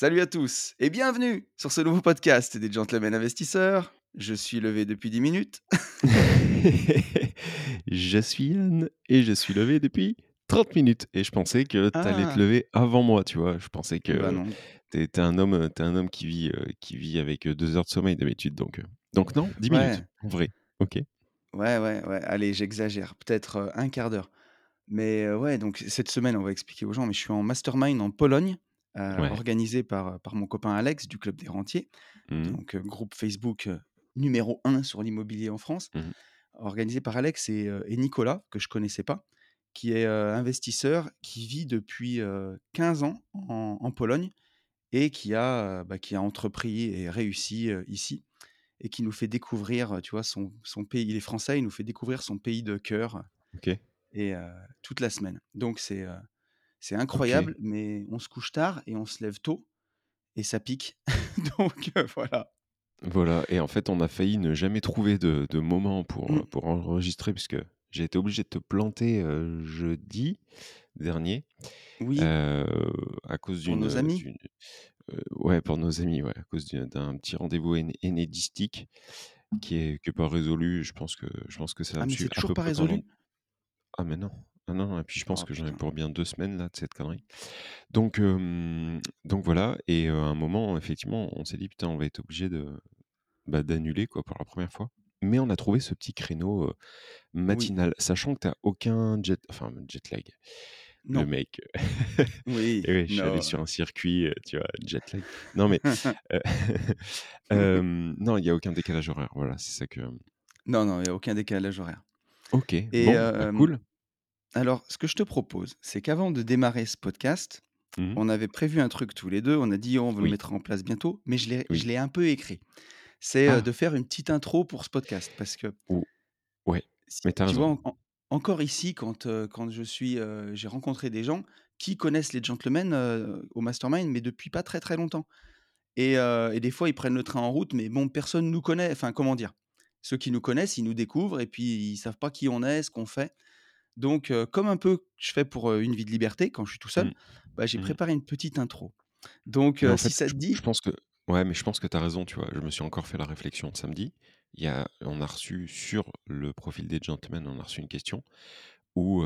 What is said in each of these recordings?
Salut à tous et bienvenue sur ce nouveau podcast des Gentlemen Investisseurs. Je suis levé depuis 10 minutes. je suis Yann et je suis levé depuis 30 minutes. Et je pensais que tu allais Ah. te lever avant moi, tu vois. Je pensais que Bah tu es, un homme, un homme qui vit, euh, qui vit avec euh, deux heures de sommeil d'habitude. Donc, euh, donc non, 10 Ouais, minutes, en vrai. Ok. ouais, ouais, ouais. Allez, j'exagère. Peut-être un quart d'heure. Mais euh, ouais, donc cette semaine, on va expliquer aux gens, mais je suis en mastermind en Pologne, euh, Ouais. organisé par, par mon copain Alex du Club des Rentiers, Mhm, donc euh, groupe Facebook euh, numéro 1 sur l'immobilier en France, mhm. organisé par Alex et, euh, et Nicolas, que je connaissais pas, qui est euh, investisseur, qui vit depuis euh, 15 ans en, en Pologne et qui a, euh, bah, qui a entrepris et réussi euh, ici et qui nous fait découvrir, euh, tu vois, son, son pays. Il est français, il nous fait découvrir son pays de cœur et euh, toute la semaine. Donc c'est euh, c'est incroyable, mais on se couche tard et on se lève tôt et ça pique. Donc euh, voilà. Voilà. Et en fait, on a failli ne jamais trouver de, de moment pour, Mm. euh, pour enregistrer, puisque j'ai été obligé de te planter euh, jeudi dernier. Oui, euh, à cause pour d'une nos amis. ouais pour nos amis ouais à cause d'un petit rendez-vous éné- énédistique qui est qui est pas résolu je pense que je pense que ça Ah, mais c'est toujours peu pas résolu? Ah mais non ah non et puis je pense Oh que j'en ai putain. pour bien deux semaines là de cette connerie donc euh, donc voilà et euh, à un moment effectivement on s'est dit putain on va être obligé de bah, d'annuler quoi pour la première fois mais on a trouvé ce petit créneau euh, Oui, matinal sachant que t'as aucun jet enfin jet lag le non. mec Oui, Et ouais, je suis allé non. sur un circuit, euh, tu vois, jet lag. Non, mais euh, euh, non, il n'y a aucun décalage horaire. Voilà, c'est ça que. Non, non, il n'y a aucun décalage horaire. Ok, Et bon, bah, euh, cool. Alors, ce que je te propose, c'est qu'avant de démarrer ce podcast, Mhm. on avait prévu un truc tous les deux. On a dit, oh, on va le mettre en place bientôt, mais je l'ai, oui. un peu écrit. C'est euh, Ah, de faire une petite intro pour ce podcast. Parce que, ou- ouais, si- mais tu vois, raison. en- en- encore ici, quand, euh, quand je suis, euh, j'ai rencontré des gens qui connaissent les gentlemen euh, au mastermind, mais depuis pas très très longtemps. Et, et des fois, ils prennent le train en route, mais bon, personne nous connaît. Enfin, comment dire? Ceux qui nous connaissent, ils nous découvrent et puis ils savent pas qui on est, ce qu'on fait. Donc, euh, comme un peu je fais pour euh, une vie de liberté quand je suis tout seul, Mhm, bah, j'ai mhm. préparé une petite intro. Donc, euh, si fait, ça je, te je dit, pense que. Ouais, mais je pense que t'as raison, tu vois. Je me suis encore fait la réflexion samedi. Il y a, on a reçu sur le profil des gentlemen, on a reçu une question où,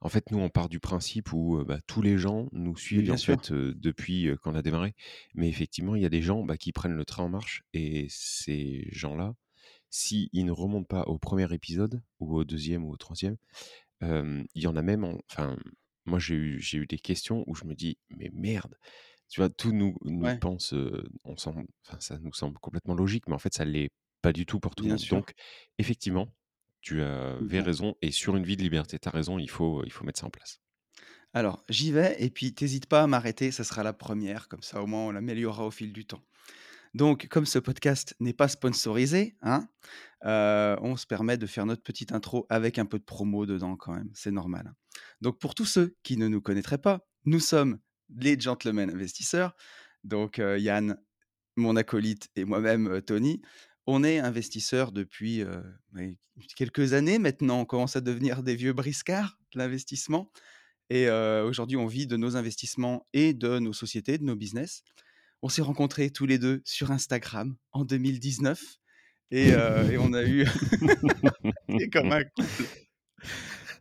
en fait, nous, on part du principe où bah, tous les gens nous suivent, bien en sûr, fait, depuis qu'on a démarré. Mais effectivement, il y a des gens bah, qui prennent le train en marche et ces gens-là, s'ils ne remontent pas au premier épisode ou au deuxième ou au troisième, euh, il y en a même, en- enfin, moi, j'ai eu, j'ai eu des questions où je me dis, mais merde, tu vois, tout nous, nous ouais, pense, euh, on semble, enfin, ça nous semble complètement logique, mais en fait, ça l'est pas du tout pour tout le bien monde. sûr. Donc, effectivement, tu avais Bon, raison, et sur une vie de liberté, tu as raison, il faut, il faut mettre ça en place. alors j'y vais et puis t'hésites pas à m'arrêter, ça sera la première, comme ça au moins on l'améliorera au fil du temps. Donc, comme ce podcast n'est pas sponsorisé, hein, euh, on se permet de faire notre petite intro avec un peu de promo dedans quand même, c'est normal. hein. Donc, pour tous ceux qui ne nous connaîtraient pas, nous sommes les gentlemen investisseurs. Donc, euh, Yann, mon acolyte et moi-même, euh, Tony, on est investisseurs depuis quelques années maintenant. On commence à devenir des vieux briscards de l'investissement. Et aujourd'hui, on vit de nos investissements et de nos sociétés, de nos business. On s'est rencontrés tous les deux sur Instagram en 2019 et, euh, et on a eu, comme un couple,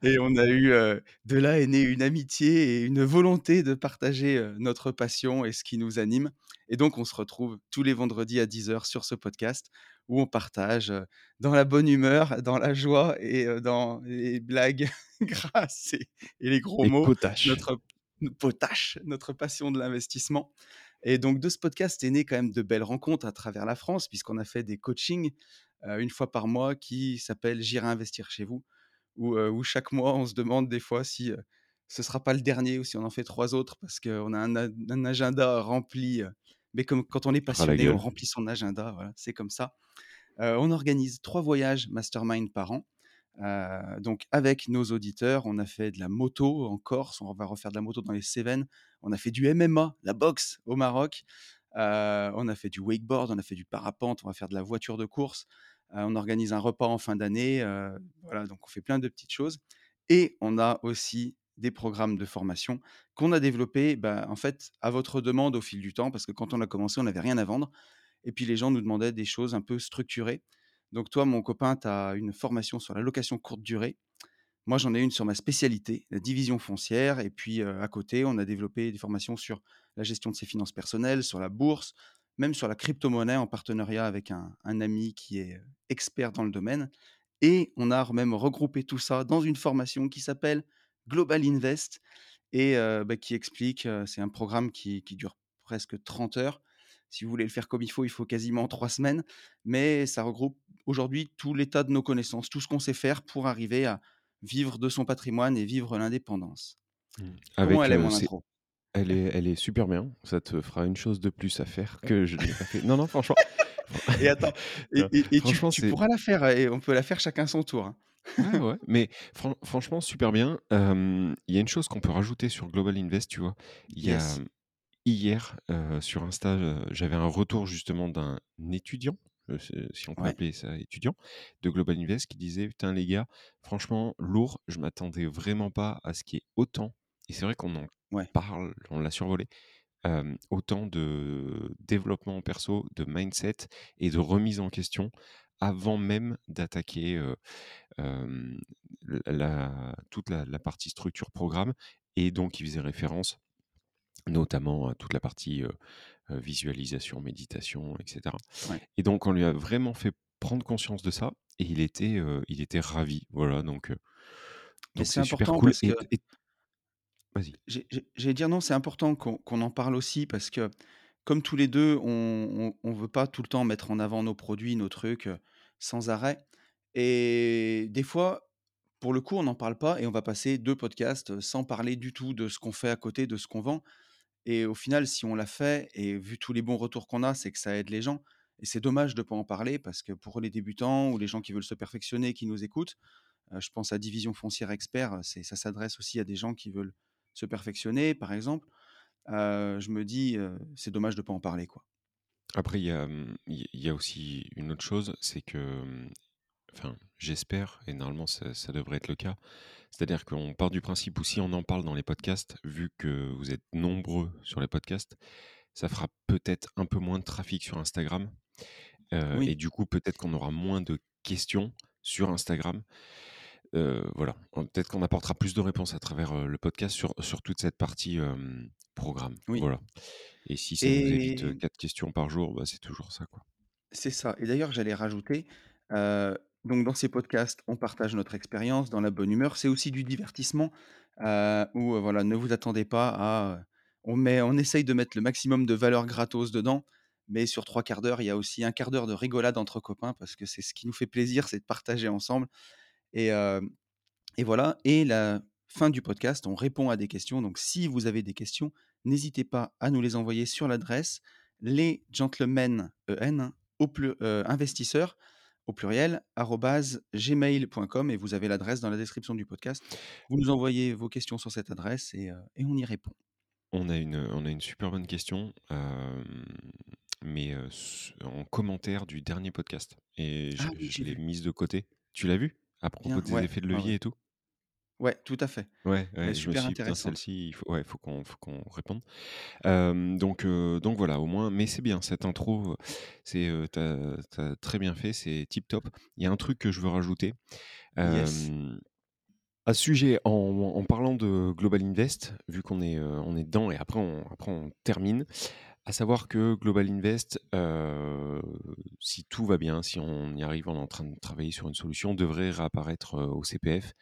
et on a eu, euh, de là est née une amitié et une volonté de partager euh, notre passion et ce qui nous anime. Et donc, on se retrouve tous les vendredis à 10h sur ce podcast où on partage dans la bonne humeur, dans la joie et dans les blagues grasses et, et les gros mots, potache. notre potache, notre passion de l'investissement. Et donc, de ce podcast est né quand même de belles rencontres à travers la France, puisqu'on a fait des coachings euh, une fois par mois qui s'appellent J'irai investir chez vous, où, chaque mois, on se demande des fois si, heu, ce sera pas le dernier ou si on en fait 3 autres parce qu'on a un agenda rempli, mais comme quand on est Ah passionné, on remplit son agenda, voilà, c'est comme ça. On organise 3 voyages mastermind par an. Donc avec nos auditeurs, on a fait de la moto en Corse, on va refaire de la moto dans les Cévennes. On a fait du MMA, la boxe au Maroc. Heu, on a fait du wakeboard, on a fait du parapente, on va faire de la voiture de course. Heu, on organise un repas en fin d'année, heu, voilà, donc on fait plein de petites choses et on a aussi des programmes de formation qu'on a développés, bah, en fait, à votre demande au fil du temps parce que quand on a commencé, on n'avait rien à vendre et puis les gens nous demandaient des choses un peu structurées. Donc toi, mon copain, tu as une formation sur la location courte durée. Moi, j'en ai une sur ma spécialité, la division foncière. Et puis à côté, on a développé des formations sur la gestion de ses finances personnelles, sur la bourse, même sur la crypto-monnaie en partenariat avec un, ami qui est expert dans le domaine. Et on a même regroupé tout ça dans une formation qui s'appelle Global Invest et bah, qui explique, c'est un programme qui, qui dure presque 30 heures. Si vous voulez le faire comme il faut, il faut quasiment trois semaines, mais ça regroupe aujourd'hui tout l'état de nos connaissances, tout ce qu'on sait faire pour arriver à vivre de son patrimoine et vivre l'indépendance. Mmh. Comment elle est mon intro? elle est elle est super bien. Ça te fera une chose de plus à faire que je n'ai pas fait. Non, non, franchement Et attends, et, franchement, tu pourras la faire et on peut la faire chacun son tour. hein. ouais, ouais, mais fran franchement super bien. Il y a une chose qu'on peut rajouter sur Global Invest, tu vois? Il y a Yes. hier, heu, sur Insta, j'avais un retour justement d'un étudiant, si on peut Ouais, appeler ça étudiant, de Global Invest qui disait: «Putain les gars, franchement lourd, je m'attendais vraiment pas à ce qu'il y ait autant» et c'est vrai qu'on en ouais. parle, on l'a survolé, autant de développement perso, de mindset et de remise en question avant même d'attaquer, la toute la la partie structure programme et donc il faisait référence notamment toute la partie, visualisation, méditation et cetera Ouais. et donc on lui a vraiment fait prendre conscience de ça et il était, il était ravi. Voilà donc c'est super cool et et vas-y. j'allais dire non, c'est important qu'on en parle aussi parce que comme tous les deux, on ne veut pas tout le temps mettre en avant nos produits, nos trucs euh, sans arrêt. Et des fois, pour le coup, on n'en parle pas et on va passer deux podcasts sans parler du tout de ce qu'on fait à côté, de ce qu'on vend. Et au final, si on l'a fait et vu tous les bons retours qu'on a, c'est que ça aide les gens. Et c'est dommage de ne pas en parler parce que pour les débutants ou les gens qui veulent se perfectionner, qui nous écoutent, je pense à Division Foncière Expert, ça s'adresse aussi à des gens qui veulent se perfectionner, par exemple. Je me dis, c'est dommage de ne pas en parler, quoi. Après il y a, mmh, il y a aussi une autre chose, c'est que, mmh, enfin j'espère et normalement ça ça devrait être le cas, c'est-à-dire qu'on part du principe où si on en parle dans les podcasts, vu que vous êtes nombreux sur les podcasts, ça fera peut-être un peu moins de trafic sur Instagram, heu et du coup peut-être qu'on aura moins de questions sur Instagram. Heu, voilà, peut-être qu'on apportera plus de réponses à travers, heu, le podcast sur sur toute cette partie, programme, oui. voilà et si ça nous évite, Et 4 questions par jour, bah, c'est toujours ça, quoi. c'est ça. Et d'ailleurs, j'allais rajouter, euh, donc dans ces podcasts, on partage notre expérience dans la bonne humeur. C'est aussi du divertissement euh, où euh, voilà, ne vous attendez pas à. euh, on met, essaye de mettre le maximum de valeur gratos dedans, mais sur trois quarts d'heure, il y a aussi un quart d'heure de rigolade entre copains parce que c'est ce qui nous fait plaisir, c'est de partager ensemble. Et, voilà. Et la fin du podcast, on répond à des questions. Donc, si vous avez des questions, n'hésitez pas à nous les envoyer sur l'adresse les gentlemen en investisseurs au pluriel gmail.com et vous avez l'adresse dans la description du podcast. Vous nous envoyez vos questions sur cette adresse et, euh, et on y répond. On a une, on a une super bonne question, mais en commentaire du dernier podcast et je Ah oui, je l'ai mise de côté. Tu l'as vu? À propos Bien, des ouais, effets de levier ouais. et tout? Ouais, tout à fait. Ouais, Euh, ouais, super suis dit: «Putain, intéressant. celle-ci, il faut ouais, faut qu'on faut qu'on réponde». Donc donc voilà, au moins mais c'est bien cette intro, c'est, heu, tu as très bien fait, c'est tip top. Il y a un truc que je veux rajouter, Yes. à ce sujet, en en parlant de Global Invest, vu qu'on est, on est dedans et après on après on termine, à savoir que Global Invest, si tout va bien, si on y arrive, on est en train de travailler sur une solution, devrait réapparaître, au CPF,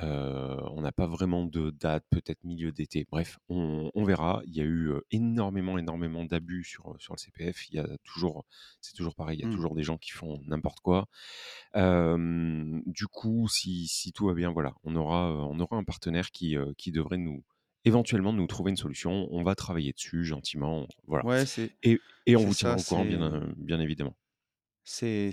on n'a pas vraiment de date, peut-être milieu d'été. Bref, on, on verra. Il y a eu énormément, énormément d'abus sur, sur le CPF. Il y a toujours, c'est toujours pareil, il y a Mmh. toujours des gens qui font n'importe quoi. Euh, du coup, si, si tout va bien, voilà, on aura, on aura un partenaire qui, qui devrait nous éventuellement nous trouver une solution. On va travailler dessus gentiment, voilà. Ouais, Et, et on vous tiendra ça, au courant, bien, bien évidemment. C'est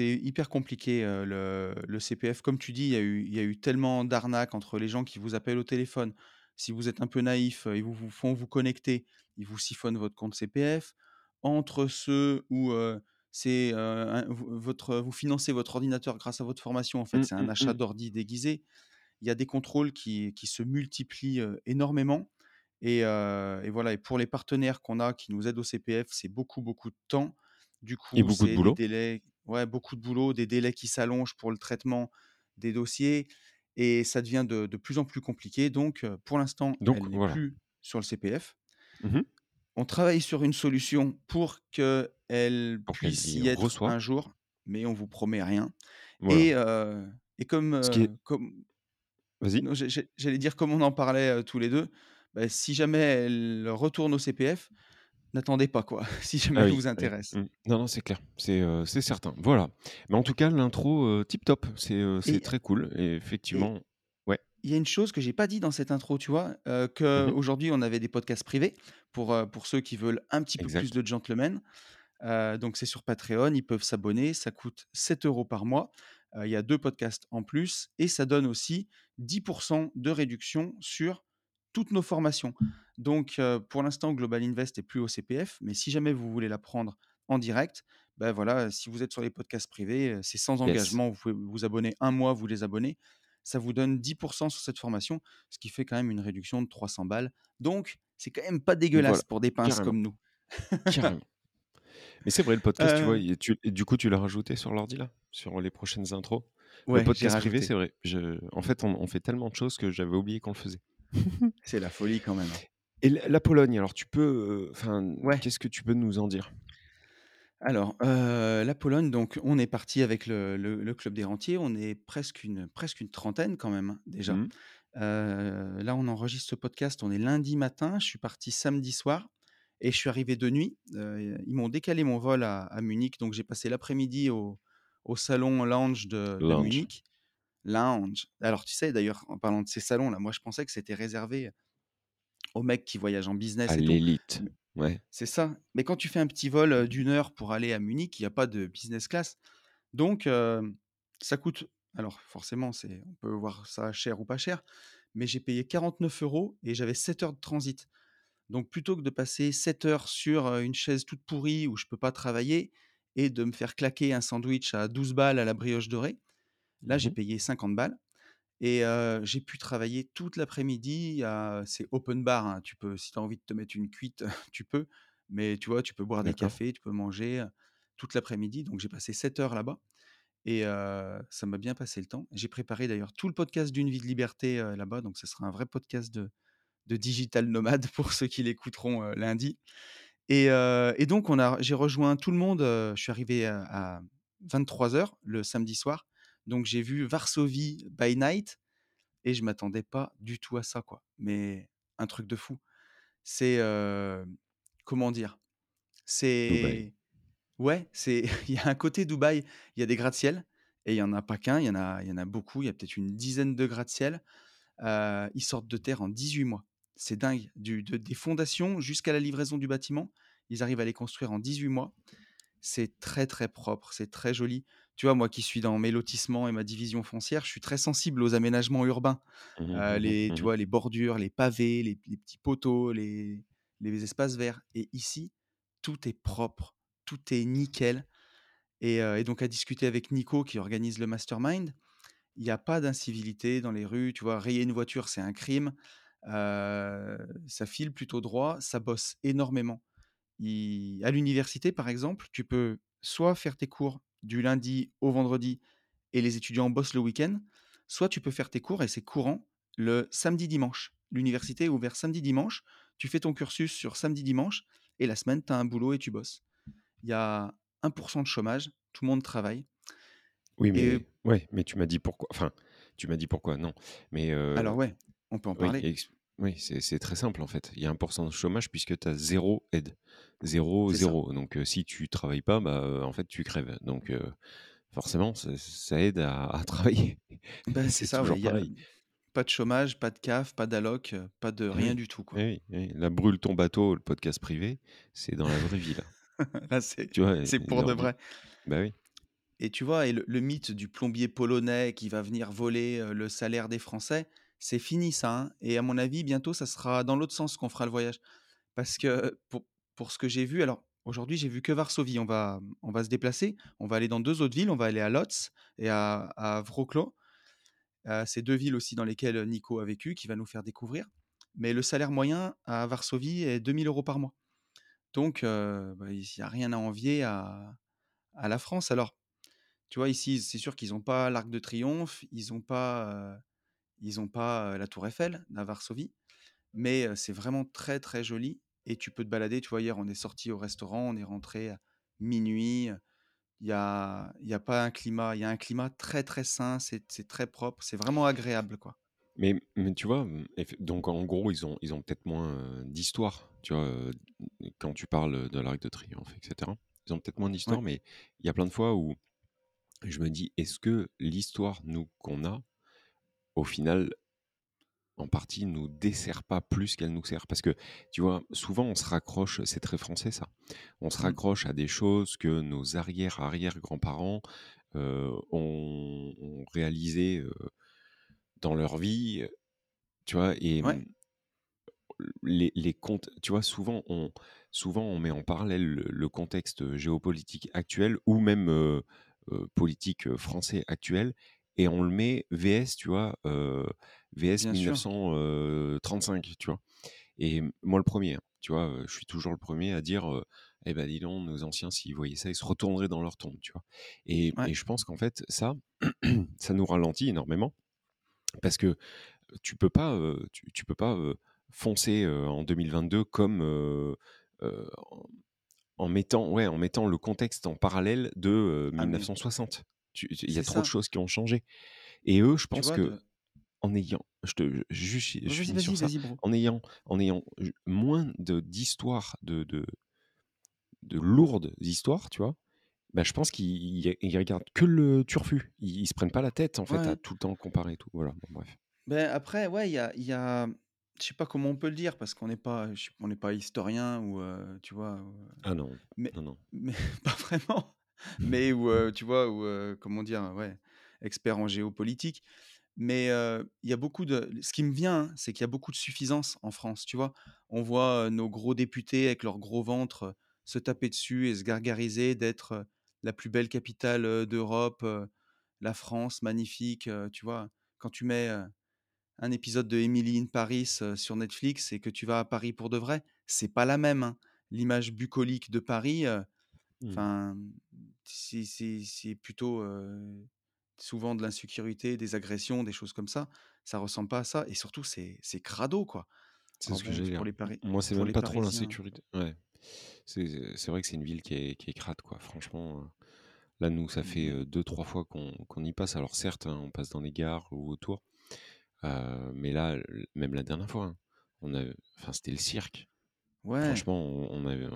hyper compliqué, le le CPF. Comme tu dis, il y a eu il y a eu tellement d'arnaques entre les gens qui vous appellent au téléphone. Si vous êtes un peu naïf, ils vous vous font vous connecter, ils vous siphonnent votre compte CPF. Entre ceux où, c'est, votre vous financez votre ordinateur grâce à votre formation, en fait, Mmh, c'est un mmh, achat mmh. d'ordi déguisé. Il y a des contrôles qui qui se multiplient, énormément et et voilà et pour les partenaires qu'on a qui nous aident au CPF, c'est beaucoup, beaucoup de temps. Du Et coup, beaucoup de des délais ouais, beaucoup de boulot, des délais qui s'allongent pour le traitement des dossiers et ça devient de de plus en plus compliqué donc pour l'instant, elle n'est voilà. plus sur le CPF. Mmh On travaille sur une solution pour qu'elle puisse y y être reçoit. un jour, mais on vous promet rien Voilà. et et comme, Ce qui est... heu, comme Vas-y. j'allais dire comme on en parlait, tous les 2, bah, si jamais elle retourne au CPF, n'attendez pas quoi, si jamais Ah elle oui, vous oui. intéresse Mmh. Non, non, c'est clair, c'est euh, c'est certain. Voilà. Mais en tout cas, l'intro, euh, tip top, c'est euh, c'est et très cool. Et et effectivement, ouais. il y a une chose que j'ai pas dit dans cette intro, tu vois? Mhm. qu'aujourd'hui on avait des podcasts privés pour, pour ceux qui veulent un petit peu plus Exact. de gentlemen. Donc c'est sur Patreon, ils peuvent s'abonner, ça coûte 7 euros par mois. Il y a 2 podcasts en plus et ça donne aussi 10% de réduction sur toutes nos formations. Donc heu, pour l'instant, Global Invest est plus au CPF, mais si jamais vous voulez la prendre en direct, bah, voilà, si vous êtes sur les podcasts privés, heu, c'est sans Yes. engagement. Vous pouvez vous abonner un mois, vous les abonnez. Ça vous donne 10 sur cette formation, ce qui fait quand même une réduction de 300 balles. Donc c'est quand même pas Voilà. dégueulasse pour des pinces Carrément. comme nous. Carrément. Mais c'est vrai, le podcast, tu vois, tu- et du coup, tu l'as rajouté sur l'ordi là, sur les prochaines intros? Le ouais, j'ai podcast privé, c'est vrai. Je... En fait, on, on fait tellement de choses que j'avais oublié qu'on le faisait. C'est la folie quand même, hein. Et la Pologne, alors tu peux, euh, enfin, Ouais. qu'est-ce que tu peux nous en dire? Alors, la Pologne, donc on est parti avec le le le club des rentiers. On est presque une presque une trentaine quand même, hein, déjà. Heu, là, on enregistre ce podcast, on est lundi matin. Je suis parti samedi soir et je suis arrivé de nuit. Ils m'ont décalé mon vol à à Munich, donc j'ai passé l'après-midi au au salon lounge de. Munich. Lounge. Alors tu sais d'ailleurs, en parlant de ces salons-là, moi je pensais que c'était réservé aux mecs qui voyagent en business À l'élite. Ouais. C'est ça. Mais quand tu fais un petit vol, d'1 heure pour aller à Munich, il y a pas de business class. Donc ça coûte alors forcément, c'est on peut voir ça cher ou pas cher, mais j'ai payé 49 euros et j'avais 7 heures de transit. Donc plutôt que de passer 7 heures sur, une chaise toute pourrie où je peux pas travailler et de me faire claquer un sandwich à 12 balles à la brioche dorée, là, j'ai Mhm. payé 50 balles et j'ai pu travailler toute l'après-midi à c'est open bar, hein, tu peux si tu as envie de te mettre une cuite, tu peux, mais tu vois, tu peux boire des cafés, tu peux manger, toute l'après-midi. Donc j'ai passé 7 heures là-bas et ça m'a bien passé le temps. J'ai préparé d'ailleurs tout le podcast d'Une vie de liberté, là-bas, donc ça sera un vrai podcast de de digital nomade pour ceux qui l'écouteront, lundi et donc on a j'ai rejoint tout le monde, je suis arrivé à à 23:00 le samedi soir, donc j'ai vu Varsovie by night et je m'attendais pas du tout à ça, quoi. Mais un truc de fou. C'est, heu, comment dire? Dubaï. C'est ouais, c'est il y a un côté Dubaï, il y a des gratte-ciel et il y en a pas qu'un, il y en a il y en a beaucoup, il y a peut-être une dizaine de gratte-ciel. Heu, ils sortent de terre en 18 mois. C'est dingue, du de des fondations jusqu'à la livraison du bâtiment, ils arrivent à les construire en 18 mois. C'est très, très propre, c'est très joli. Tu vois, moi qui suis dans mes lotissements et ma division foncière, je suis très sensible aux aménagements urbains. Mhm, Heu, mhm, les tu mhm. vois, les bordures, les pavés, les les petits poteaux, les les espaces verts et ici, tout est propre, tout est nickel et et donc à discuter avec Nico qui organise le mastermind, il y a pas d'incivilité dans les rues, tu vois? Rayer une voiture, c'est un crime. Heu, ça file plutôt droit, ça bosse énormément. Il à l'université, par exemple, tu peux soit faire tes cours du lundi au vendredi et les étudiants bossent le week-end, soit tu peux faire tes cours et c'est courant le samedi-dimanche. L'université est ouverte samedi-dimanche, tu fais ton cursus sur samedi-dimanche et la semaine, tu as un boulot et tu bosses. Il y a 1% de chômage, tout le monde travaille Oui, et mais ouais, mais tu m'as dit pourquoi. Enfin, tu m'as dit pourquoi, non. Mais euh, Alors ouais, on peut en parler. Oui, c'est très simple en fait. Il y a un pourcentage de chômage puisque tu as zéro aide. Zéro, ça. zéro. Donc euh, si tu travailles pas, bah, euh, en fait, tu crèves. Donc euh, forcément, ça, ça aide à, à travailler. Ben, c'est ça, ouais. toujours y a pas de chômage, pas de CAF, pas d'alloc, pas de rien oui, du tout, quoi. oui, oui. La brûle ton bateau, le podcast privé, c'est dans la vraie vie là. Là, c'est pour de vrai. Bah oui. Et tu vois, et le, le mythe du plombier polonais qui va venir voler le salaire des Français, c'est fini ça. hein. Et à mon avis, bientôt, ça sera dans l'autre sens qu'on fera le voyage. Parce que pour, pour ce que j'ai vu, alors aujourd'hui, j'ai vu que Varsovie. On va, on va se déplacer. On va aller dans deux autres villes. On va aller à Lodz et à, Wrocław. Euh, c'est deux villes aussi dans lesquelles Nico a vécu, qui va nous faire découvrir. Mais le salaire moyen à Varsovie est 2000 euros par mois. Donc, euh, bah, il n'y a rien à envier à, à la France. Alors, tu vois, ici, c'est sûr qu'ils n'ont pas l'Arc de Triomphe, ils n'ont pas, euh, ils ont pas la Tour Eiffel à Varsovie, mais c'est vraiment très très joli et tu peux te balader. Tu vois, hier, on est sorti au restaurant, on est rentré à minuit. Il y a, il y a pas un climat, il y a un climat très très sain, c'est très propre, c'est vraiment agréable, quoi. Mais, mais tu vois, eff- donc en gros, ils ont, ils ont peut-être moins d'histoire, tu vois, quand tu parles de l'Arc de Triomphe, etc. Ils ont peut-être moins d'histoire, Ouais. mais il y a plein de fois où je me dis, est-ce que l'histoire, nous, qu'on a, au final, en partie, nous dessert pas plus qu'elle nous sert. Parce que, tu vois, souvent, on se raccroche, c'est très français ça, on se Mhm. raccroche à des choses que nos arrière-arrière-grands-parents euh, ont, ont réalisées euh, dans leur vie, tu vois, et Ouais, les, les comptes, tu vois, souvent on, souvent on met en parallèle le, le contexte géopolitique actuel ou même euh, politique français actuel et on le met VS, tu vois, euh, VS bien sûr. 1935, tu vois. Et moi le premier, hein, tu vois, je suis toujours le premier à dire, euh, eh ben dis donc, nos anciens, s'ils voyaient ça, ils se retourneraient dans leur tombe, tu vois. Et, Ouais, et je pense qu'en fait, ça, ça nous ralentit énormément parce que tu peux pas, euh, tu, tu peux pas foncer en 2022 comme en, mettant, ouais, en mettant le contexte en parallèle de euh, ah mais 1960. Il y a trop de ça. choses qui ont changé. Et eux, je pense vois, que de... en ayant, je te, juste, je finis sur ça, en ayant, en ayant moins de d'histoires, de, de, de lourdes histoires, tu vois. Bah, je pense qu'ils ils- ils regardent que le turfu. Ils, ils se prennent pas la tête en fait à Ouais. tout le temps comparer tout. Voilà. Bon, bref. Ben après, ouais, il y a, y a, je sais pas comment on peut le dire parce qu'on n'est pas, on n'est pas historien ou euh, tu vois, euh, Ah non, mais, non, non. mais pas vraiment, mais ou euh, tu vois, euh, comment dire, ouais, expert en géopolitique. Mais il y a beaucoup de, ce qui me vient, hein, c'est qu'il y a beaucoup de suffisance en France. Tu vois, on voit nos gros députés avec leur gros ventre se taper dessus et se gargariser d'être la plus belle capitale d'Europe, la France, magnifique. tu vois, quand tu mets un épisode de Emily in Paris sur Netflix et que tu vas à Paris pour de vrai, c'est pas la même. hein. L'image bucolique de Paris. Enfin, c'est plutôt euh, souvent de l'insécurité, des agressions, des choses comme ça. Ça ressemble pas à ça. Et surtout, c'est crado, quoi. C'est ce que j'allais dire. les, Pari- Moi, c'est même pas trop Parisiens. l'insécurité. Ouais. C'est vrai que c'est une ville qui est, qui est crade, quoi. Franchement, là, nous, ça fait Mais- euh, deux, trois fois qu'on qu'on y passe. Alors, certes, hein, on passe dans les gares ou autour. euh, mais là, même la dernière fois, hein, on a, enfin, c'était le cirque. Ouais, Franchement, on, on avait.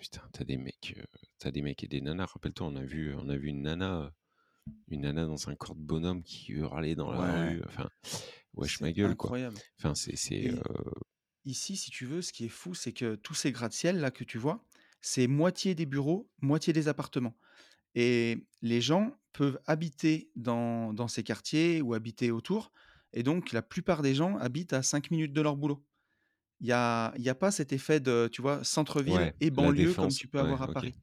Putain, t'as des mecs, euh, t'as des mecs et des nanas. Rappelle-toi, on a vu, on a vu une nana, euh, une nana dans un corps de bonhomme qui hurlait dans la ouais, rue. Enfin, wesh ma gueule, quoi. Enfin, c'est, euh, ici, si tu veux, ce qui est fou, c'est que tous ces gratte-ciel là que tu vois, c'est moitié des bureaux, moitié des appartements. Et les gens peuvent habiter dans, dans ces quartiers ou habiter autour. Et donc, la plupart des gens habitent à 5 minutes de leur boulot. Il n'y a, y a pas cet effet de, tu vois, centre-ville ouais, et la banlieue comme défense. tu peux Ouais, avoir à ok. Paris.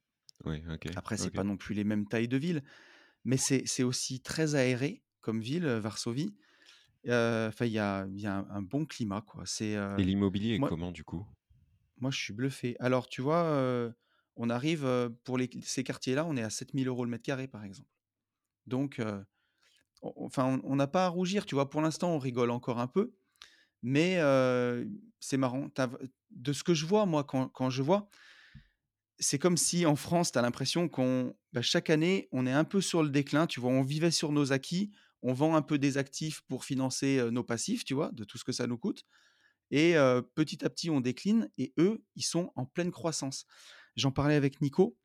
Ok, Après, c'est ok. pas non plus les mêmes tailles de villes, mais c'est c'est aussi très aéré comme ville, euh, Varsovie. Euh, Enfin, il y a, il y a un, un bon climat, quoi. C'est Et euh, l'immobilier est moi, comment du coup? moi, je suis bluffé. Alors, tu vois, euh, on arrive euh, pour les, ces quartiers-là, on est à 7000 euros le mètre carré, par exemple. Donc, euh, on- enfin, on on n'a pas à rougir, tu vois. Pour l'instant, on rigole encore un peu, mais c'est marrant. De ce que je vois, moi, quand, je vois, c'est comme si en France, tu as l'impression qu'on, bah, chaque année, on est un peu sur le déclin. Tu vois, on vivait sur nos acquis, on vend un peu des actifs pour financer nos passifs, tu vois, de tout ce que ça nous coûte. Et petit à petit, on décline et eux, ils sont en pleine croissance. J'en parlais avec Nico.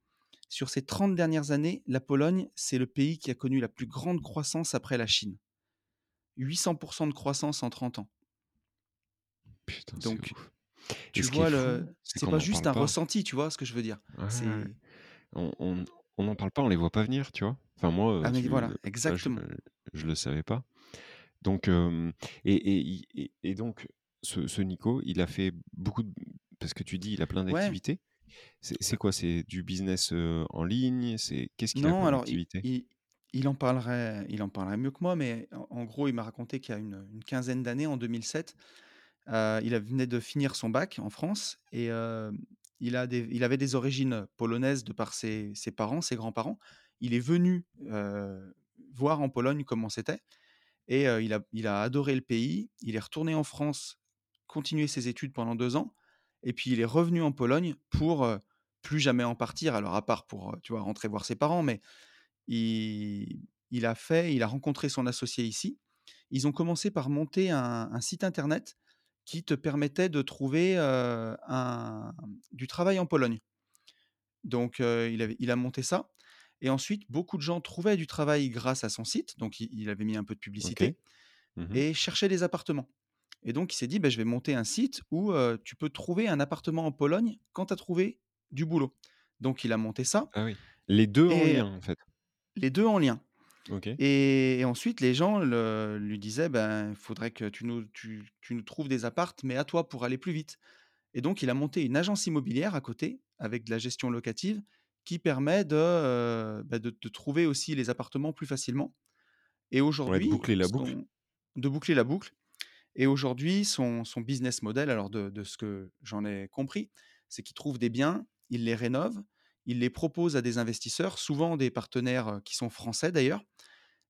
Sur ces 30 dernières années, la Pologne, c'est le pays qui a connu la plus grande croissance après la Chine. 800% de croissance en 30 ans. Putain, Donc, ouf. Tu ce vois, le... c'est pas juste un pas. ressenti, tu vois ce que je veux dire? Ouais, ouais. On, n'en parle pas, on les voit pas venir, tu vois? Enfin, moi, euh, ah mais tu, voilà, ça, je, exactement. je le savais pas. Donc, euh, et, et, et, et donc, ce, ce Nico, il a fait beaucoup de... Parce que tu dis, il a plein Ouais. d'activités. C'est c'est quoi? C'est du business euh, en ligne? C'est Qu'est-ce qu'il a comme alors il, activité? il- il en parlerait, il en parlerait mieux que moi, mais en, en gros, il m'a raconté qu'il y a une, une quinzaine d'années, en 2007, euh, il venait de finir son bac en France et euh, il, a il avait des origines polonaises de par ses, ses parents, ses grands-parents. Il est venu euh, voir en Pologne comment c'était et il, a, il a adoré le pays. Il est retourné en France, continuer ses études pendant deux ans et puis il est revenu en Pologne pour plus jamais en partir. Alors à part pour, tu vois, rentrer voir ses parents, mais il, il a fait, il a rencontré son associé ici. Ils ont commencé par monter un site internet qui te permettait de trouver euh, un- du travail en Pologne. Donc euh, il, avait- il a monté ça. Et ensuite, beaucoup de gens trouvaient du travail grâce à son site. Donc il, il avait mis un peu de publicité Mhm. et cherchait des appartements. Et donc il s'est dit, bah, je vais monter un site où euh, tu peux trouver un appartement en Pologne quand tu as trouvé du boulot. Donc il a monté ça Ah oui. Les deux en lien, en fait. les deux en lien. Et, et ensuite, les gens le- lui disaient, ben, il faudrait que tu nous, tu, tu nous trouves des appartes, mais à toi pour aller plus vite. Et donc, il a monté une agence immobilière à côté, avec de la gestion locative, qui permet de, euh, bah, de, de trouver aussi les appartements plus facilement. Et Ouais, aujourd'hui, boucler la boucle. son- de boucler la boucle. Et aujourd'hui, son, son business model, alors de, de ce que j'en ai compris, c'est qu'il trouve des biens, il les rénove, il les propose à des investisseurs, souvent des partenaires qui sont français d'ailleurs,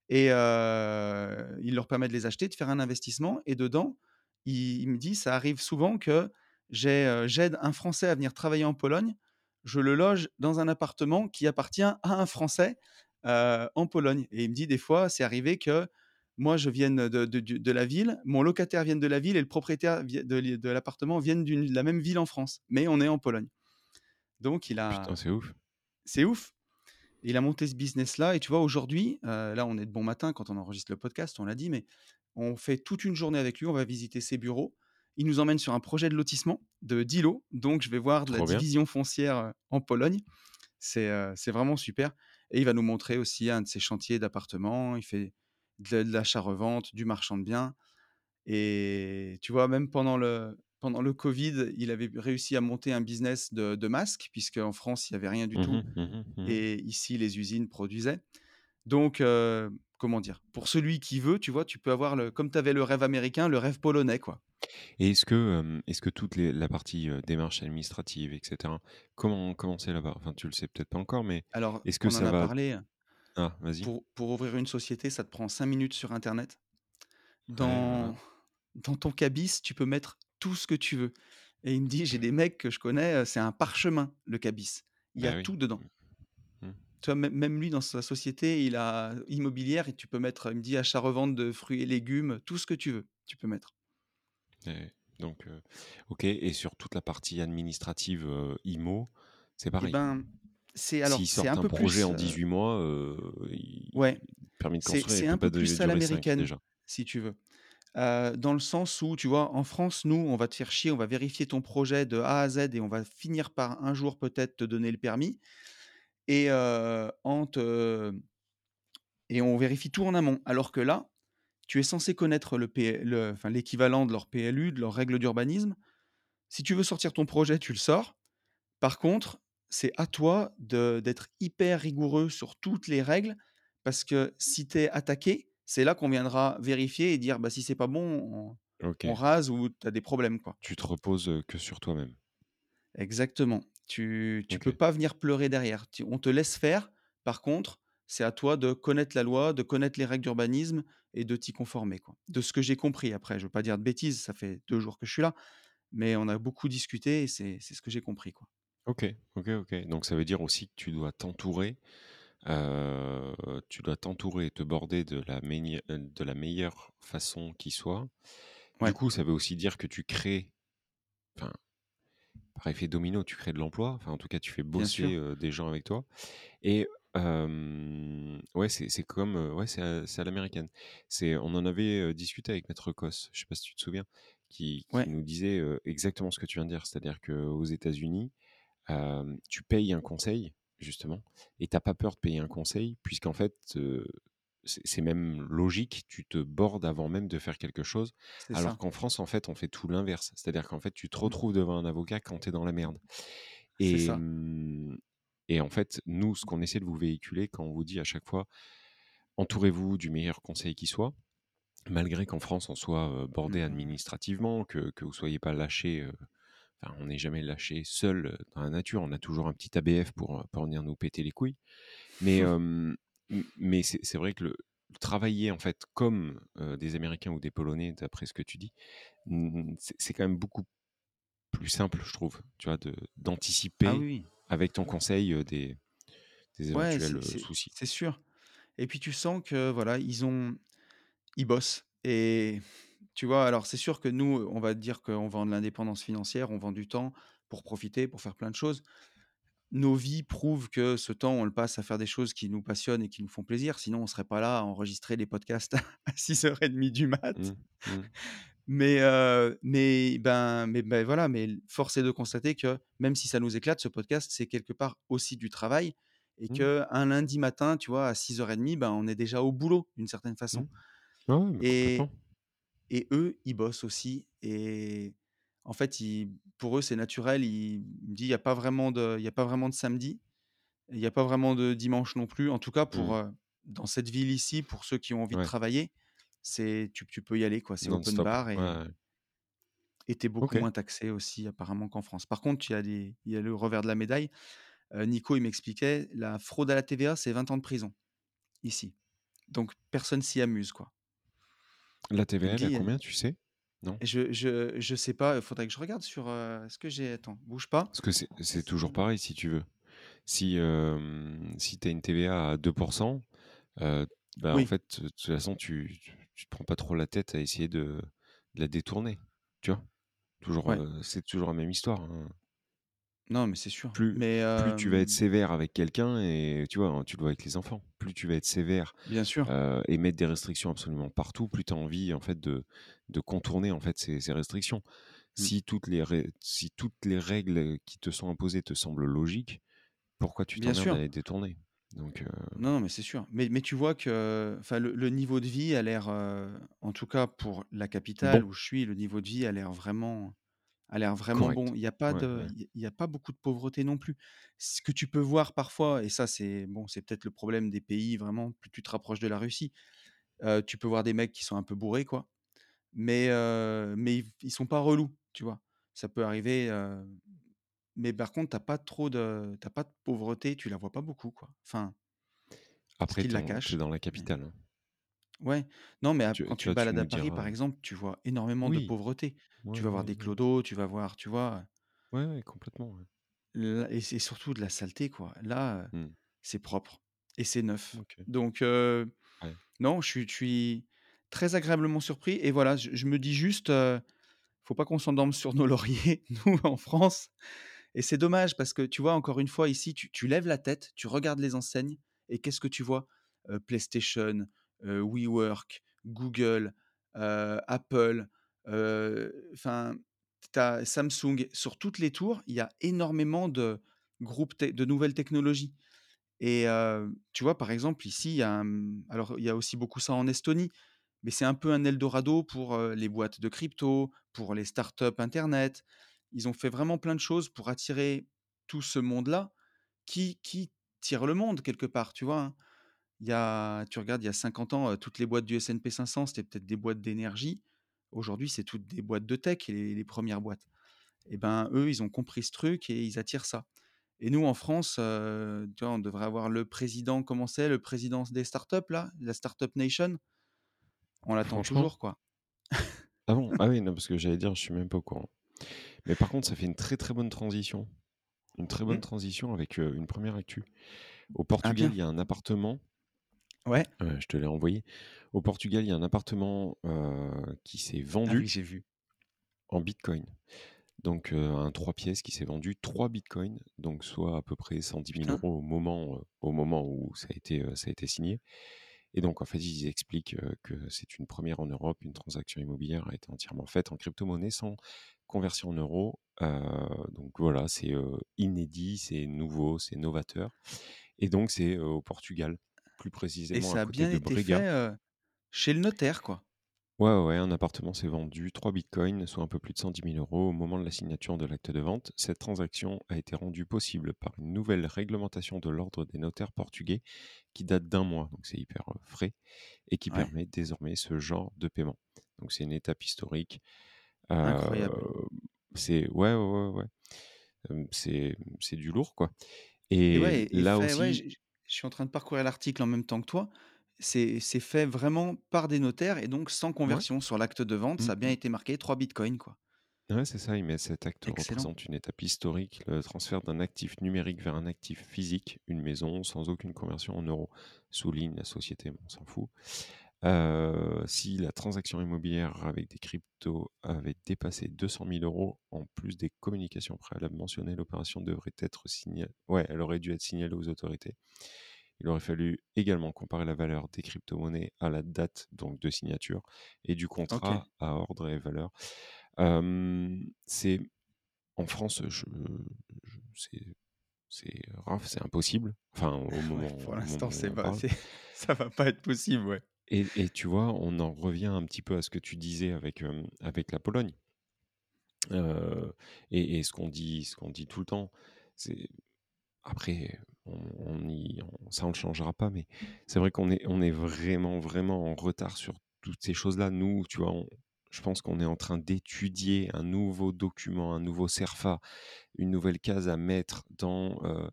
et il leur permet de les acheter, de faire un investissement. Et dedans, il, me dit, ça arrive souvent que j'ai, j'aide un Français à venir travailler en Pologne, je le loge dans un appartement qui appartient à un Français en Pologne. Et il me dit, des fois, c'est arrivé que moi, je vienne de, la ville, mon locataire vienne de la ville et le propriétaire de, de l'appartement vienne de la même ville en France, mais on est en Pologne. Donc, il a, Putain, c'est ouf. c'est ouf. Il a monté ce business-là. Et tu vois, aujourd'hui, euh, là, on est de bon matin quand on enregistre le podcast, on l'a dit, mais on fait toute une journée avec lui. On va visiter ses bureaux. Il nous emmène sur un projet de lotissement de 10 lots. Donc, je vais voir de la bien. division foncière euh, en Pologne. C'est euh, c'est vraiment super. Et il va nous montrer aussi un de ses chantiers d'appartements. Il fait de l'achat-revente, du marchand de biens. Et tu vois, même pendant le, pendant le Covid, il avait réussi à monter un business de, de masques, puisque en France, il n'y avait rien du tout. Mhm, mhm, mhm. Et ici, les usines produisaient. Donc, euh, comment dire? Pour celui qui veut, tu vois, tu peux avoir, le, comme tu avais le rêve américain, le rêve polonais, quoi. Et est-ce que, est-ce que toute les- la partie euh, démarche administrative, etc., comment c'est là-bas? Enfin, tu le sais peut-être pas encore, mais Alors, est-ce que on en ça a va... parlé. Ah, vas-y. Pour, pour ouvrir une société, ça te prend 5 minutes sur Internet. Dans, dans ton cabis, tu peux mettre tout ce que tu veux. Et il me dit, j'ai des mecs que je connais, c'est un parchemin, le cabis. Il y a oui. tout dedans. Mm. Tu vois, même lui, dans sa société, il a immobilière et tu peux mettre, il me dit, achat-revente de fruits et légumes, tout ce que tu veux, tu peux mettre. Ouais. Donc, euh, ok. Et sur toute la partie administrative euh, IMO, c'est Eh pareil. ben, c'est alors, c'est un un peu projet plus. en euh, 18 mois, euh, il- ouais, permis de construire, c'est un peu plus à durer 5 l'américaine, déjà. si tu veux. Dans le sens où, tu vois, en France, nous, on va te faire chier, on va vérifier ton projet de A à Z et on va finir par un jour peut-être te donner le permis. Et, on vérifie tout en amont. Alors que là, tu es censé connaître le P- le- l'équivalent de leur PLU, de leurs règles d'urbanisme. Si tu veux sortir ton projet, tu le sors. Par contre, c'est à toi d'être hyper rigoureux sur toutes les règles parce que si tu es attaqué, c'est là qu'on viendra vérifier et dire bah, si c'est pas bon, on, rase ou tu as des problèmes. Quoi. Tu te reposes que sur toi-même. Exactement. Tu ne peux pas venir pleurer derrière. Tu- on te laisse faire. Par contre, c'est à toi de connaître la loi, de connaître les règles d'urbanisme et de t'y conformer. Quoi. De ce que j'ai compris. Après, je ne veux pas dire de bêtises, ça fait deux jours que je suis là, mais on a beaucoup discuté et c'est c'est ce que j'ai compris. Quoi. Ok, ok, ok. Donc ça veut dire aussi que tu dois t'entourer euh, tu dois t'entourer, te border de la, euh, de la meilleure façon qui soit. Du coup, ça veut aussi dire que tu crées, enfin, par effet domino, tu crées de l'emploi. Enfin, en tout cas, tu fais bosser euh, des gens avec toi. Et euh, ouais, c'est comme, ouais, c'est à, l'américaine. C'est, on en avait discuté avec Maître Cos, je sais pas si tu te souviens, qui, qui Ouais, nous disait exactement ce que tu viens de dire, c'est-à-dire qu'aux États-Unis, euh, tu payes un conseil, justement, et t'as pas peur de payer un conseil, puisqu'en fait, euh, c'est même logique, tu te bordes avant même de faire quelque chose, alors qu'en France, en fait, on fait tout l'inverse, c'est-à-dire qu'en fait, tu te Mmh, retrouves devant un avocat quand tu es dans la merde. Et, ça. hum, et en fait, nous, ce qu'on essaie de vous véhiculer quand on vous dit à chaque fois, entourez-vous du meilleur conseil qui soit, malgré qu'en France, on soit bordé Mmh administrativement, que, que vous soyez pas lâché, euh, enfin, on n'est jamais lâché seul euh, dans la nature, on a toujours un petit ABF pour, euh, pour venir nous péter les couilles. Mais, euh, mais c'est vrai que le, travailler en fait comme euh, des Américains ou des Polonais, d'après ce que tu dis, c'est quand même beaucoup plus simple, je trouve, tu vois, Ah d'anticiper oui, avec ton conseil euh, des, des Ouais, éventuels soucis. c'est sûr. Et puis tu sens que voilà, ils ont ils bossent et tu vois? Alors c'est sûr que nous, on va dire qu'on vend de l'indépendance financière, on vend du temps pour profiter, pour faire plein de choses. Nos vies prouvent que ce temps, on le passe à faire des choses qui nous passionnent et qui nous font plaisir, sinon on serait pas là à enregistrer les podcasts à 6:30 du mat. Mm, mm, Mais mais ben mais ben, voilà, mais force est de constater que même si ça nous éclate, ce podcast, c'est quelque part aussi du travail et mm, qu'un lundi matin, tu vois, à 6:30, ben, on est déjà au boulot d'une certaine façon Ah ouais, et et eux, ils bossent aussi et en fait, ils pour eux, c'est naturel. Ils il me dit: «Il y a pas vraiment de y a pas vraiment de samedi, il y a pas vraiment de dimanche non plus». En tout cas pour, heu, dans cette ville ici, pour ceux qui ont envie de travailler, c'est tu tu peux y aller quoi, c'est open bar et ouais. et tu beaucoup Ok. moins taxé aussi apparemment qu'en France. Par contre, il y a des il y a le revers de la médaille. Nico, il m'expliquait, la fraude à la TVA, c'est 20 ans de prison, ici. Donc personne s'y amuse, quoi. La elle est à combien, tu sais? Non? je je je sais pas, il faudrait que je regarde sur, heu, est-ce que j'ai attends, bouge pas. Parce que c'est toujours pareil si tu veux. Si, euh, si tu as une TVA à 2%, euh, bah en fait, de toute façon, tu, tu, tu te prends pas trop la tête à essayer de, de la détourner. Tu vois? Toujours, ouais. euh, c'est toujours la même histoire. hein. Non, mais c'est sûr. Plus, Mais plus tu vas être hem, sévère avec quelqu'un, et tu vois, hein, tu le vois avec les enfants, plus tu vas être sévère bien sûr. euh, et mettre des restrictions absolument partout, plus tu as envie en fait de, de contourner en fait ces, ces restrictions. Mmh, Si toutes, les si toutes les règles qui te sont imposées te semblent logiques, pourquoi tu t'emmerdes à les détourner? Donc, euh, Non, non, mais c'est sûr. Mais mais tu vois que le le niveau de vie a l'air, en tout cas pour la capitale bon, où je suis, le niveau de vie a l'air vraiment A l'air vraiment bon. Il y a pas Ouais, de ouais. il y a pas beaucoup de pauvreté non plus. Ce que tu peux voir parfois et ça c'est bon, c'est peut-être le problème des pays vraiment, plus tu te rapproches de la Russie, tu peux voir des mecs qui sont un peu bourrés quoi, mais heu, mais ils sont pas relous, tu vois? Ça peut arriver, mais par contre tu pas trop de tu pas de pauvreté, tu la vois pas beaucoup quoi. Enfin, Après, t'es la cachent, dans la capitale. hein. Ouais. Non, mais Tu, quand tu tu te vois, tu balades à Paris par diras. exemple, tu vois énormément de Oui, pauvreté. ouais, Tu vas voir ouais, des ouais. clodos, tu vas voir, tu vois? Ouais, ouais, complètement. ouais. Et c'est surtout de la saleté, quoi. Là, Hmm, c'est propre et c'est neuf. ok. Donc Ouais. non, je suis je suis très agréablement surpris et voilà, je je me dis juste, heu, faut pas qu'on s'endorme sur nos lauriers, nous, en France et c'est dommage parce que, tu vois, encore une fois, ici, tu tu lèves la tête, tu regardes les enseignes et qu'est-ce que tu vois? PlayStation, WeWork, Google, heu, Apple, heu, enfin, as Samsung. Sur toutes les tours, il y a énormément de groupes de nouvelles technologies et tu vois, par exemple, ici, il y a alors il y a aussi beaucoup ça en Estonie, mais c'est un peu un eldorado pour, les boîtes de crypto, pour les startups internet. Ils ont fait vraiment plein de choses pour attirer tout ce monde-là qui qui tire le monde quelque part, tu vois, hein? Il y a tu regardes, il y a 50 ans, toutes les boîtes du S&P 500, c'était peut-être des boîtes d'énergie. Aujourd'hui, c'est toutes des boîtes de tech, les les 1 boîtes. Et ben, eux, ils ont compris ce truc et ils attirent ça. Et nous, en France, heu, tu vois, on devrait avoir le président comment c'est? Le président des startups là, la Startup Nation? On l'attend toujours, quoi. ah bon? Ah oui, non, parce que j'allais dire, je suis même pas au courant. Mais par contre, ça fait une très très bonne transition. Une très bonne Mmh, transition avec euh, une première actu. Au Ah Portugal, il y a un appartement, Ouais. heu, je te l'ai envoyé. Au Portugal, il y a un appartement, qui s'est Ah oui, vendu j'ai vu. en bitcoin. Donc, un 3 pièces qui s'est vendu 3 bitcoins, donc soit à peu près 110 000 Putain. euros au moment, au moment où ça a été, ça a été signé. Et donc en fait, ils expliquent, que c'est une première en Europe, une transaction immobilière a été entièrement faite en crypto-monnaie sans conversion en euros. Donc voilà, c'est, inédit, c'est nouveau, c'est novateur et donc c'est, au Portugal, plus Et précisément à ça a côté bien de été Brega. fait, heu, chez le notaire, quoi? Ouais, ouais, un appartement s'est vendu 3 bitcoins, soit un peu plus de 110 000 euros au moment de la signature de l'acte de vente. Cette transaction a été rendue possible par une nouvelle réglementation de l'ordre des notaires portugais qui date d'un mois, donc c'est hyper euh, frais, et qui Ouais, permet désormais ce genre de paiement. Donc c'est une étape historique. Euh, incroyable. c'est ouais, ouais, ouais, ouais. Euh, c'est c'est du lourd, quoi. Et Et ouais et là fait ouais, aussi, j je suis en train de parcourir l'article en même temps que toi. C'est fait vraiment par des notaires et donc sans ouais. conversion sur l'acte de vente, mm, ça a bien été marqué 3 bitcoins, quoi. Ouais, c'est ça, mais cet acte Excellent. représente une étape historique, le transfert d'un actif numérique vers un actif physique, une maison, sans aucune conversion en euros, souligne la société, mais on s'en fout. Euh, si la transaction immobilière avec des cryptos avait dépassé 200 000 euros, en plus des communications préalables mentionnées, l'opération devrait être signalée. Ouais, elle aurait dû être signalée aux autorités. Il aurait fallu également comparer la valeur des crypto-monnaies à la date donc de signature et du contrat à ordre et valeur. Euh, c'est en France, je, je- c'est c'est rare, c'est impossible. Enfin, au Ouais, moment, pour au moment l'instant, ça va pas être possible, ouais. Et, et tu vois, on en revient un petit peu à ce que tu disais avec, euh, avec la Pologne. Euh, et, et ce qu'on dit, ce qu'on dit tout le temps, c'est après, on, on y, on- ça on le changera pas, mais c'est vrai qu'on est, on est vraiment, vraiment en retard sur toutes ces choses-là. Nous, tu vois, on- je pense qu'on est en train d'étudier un nouveau document, un nouveau CERFA, une nouvelle case à mettre dans euh,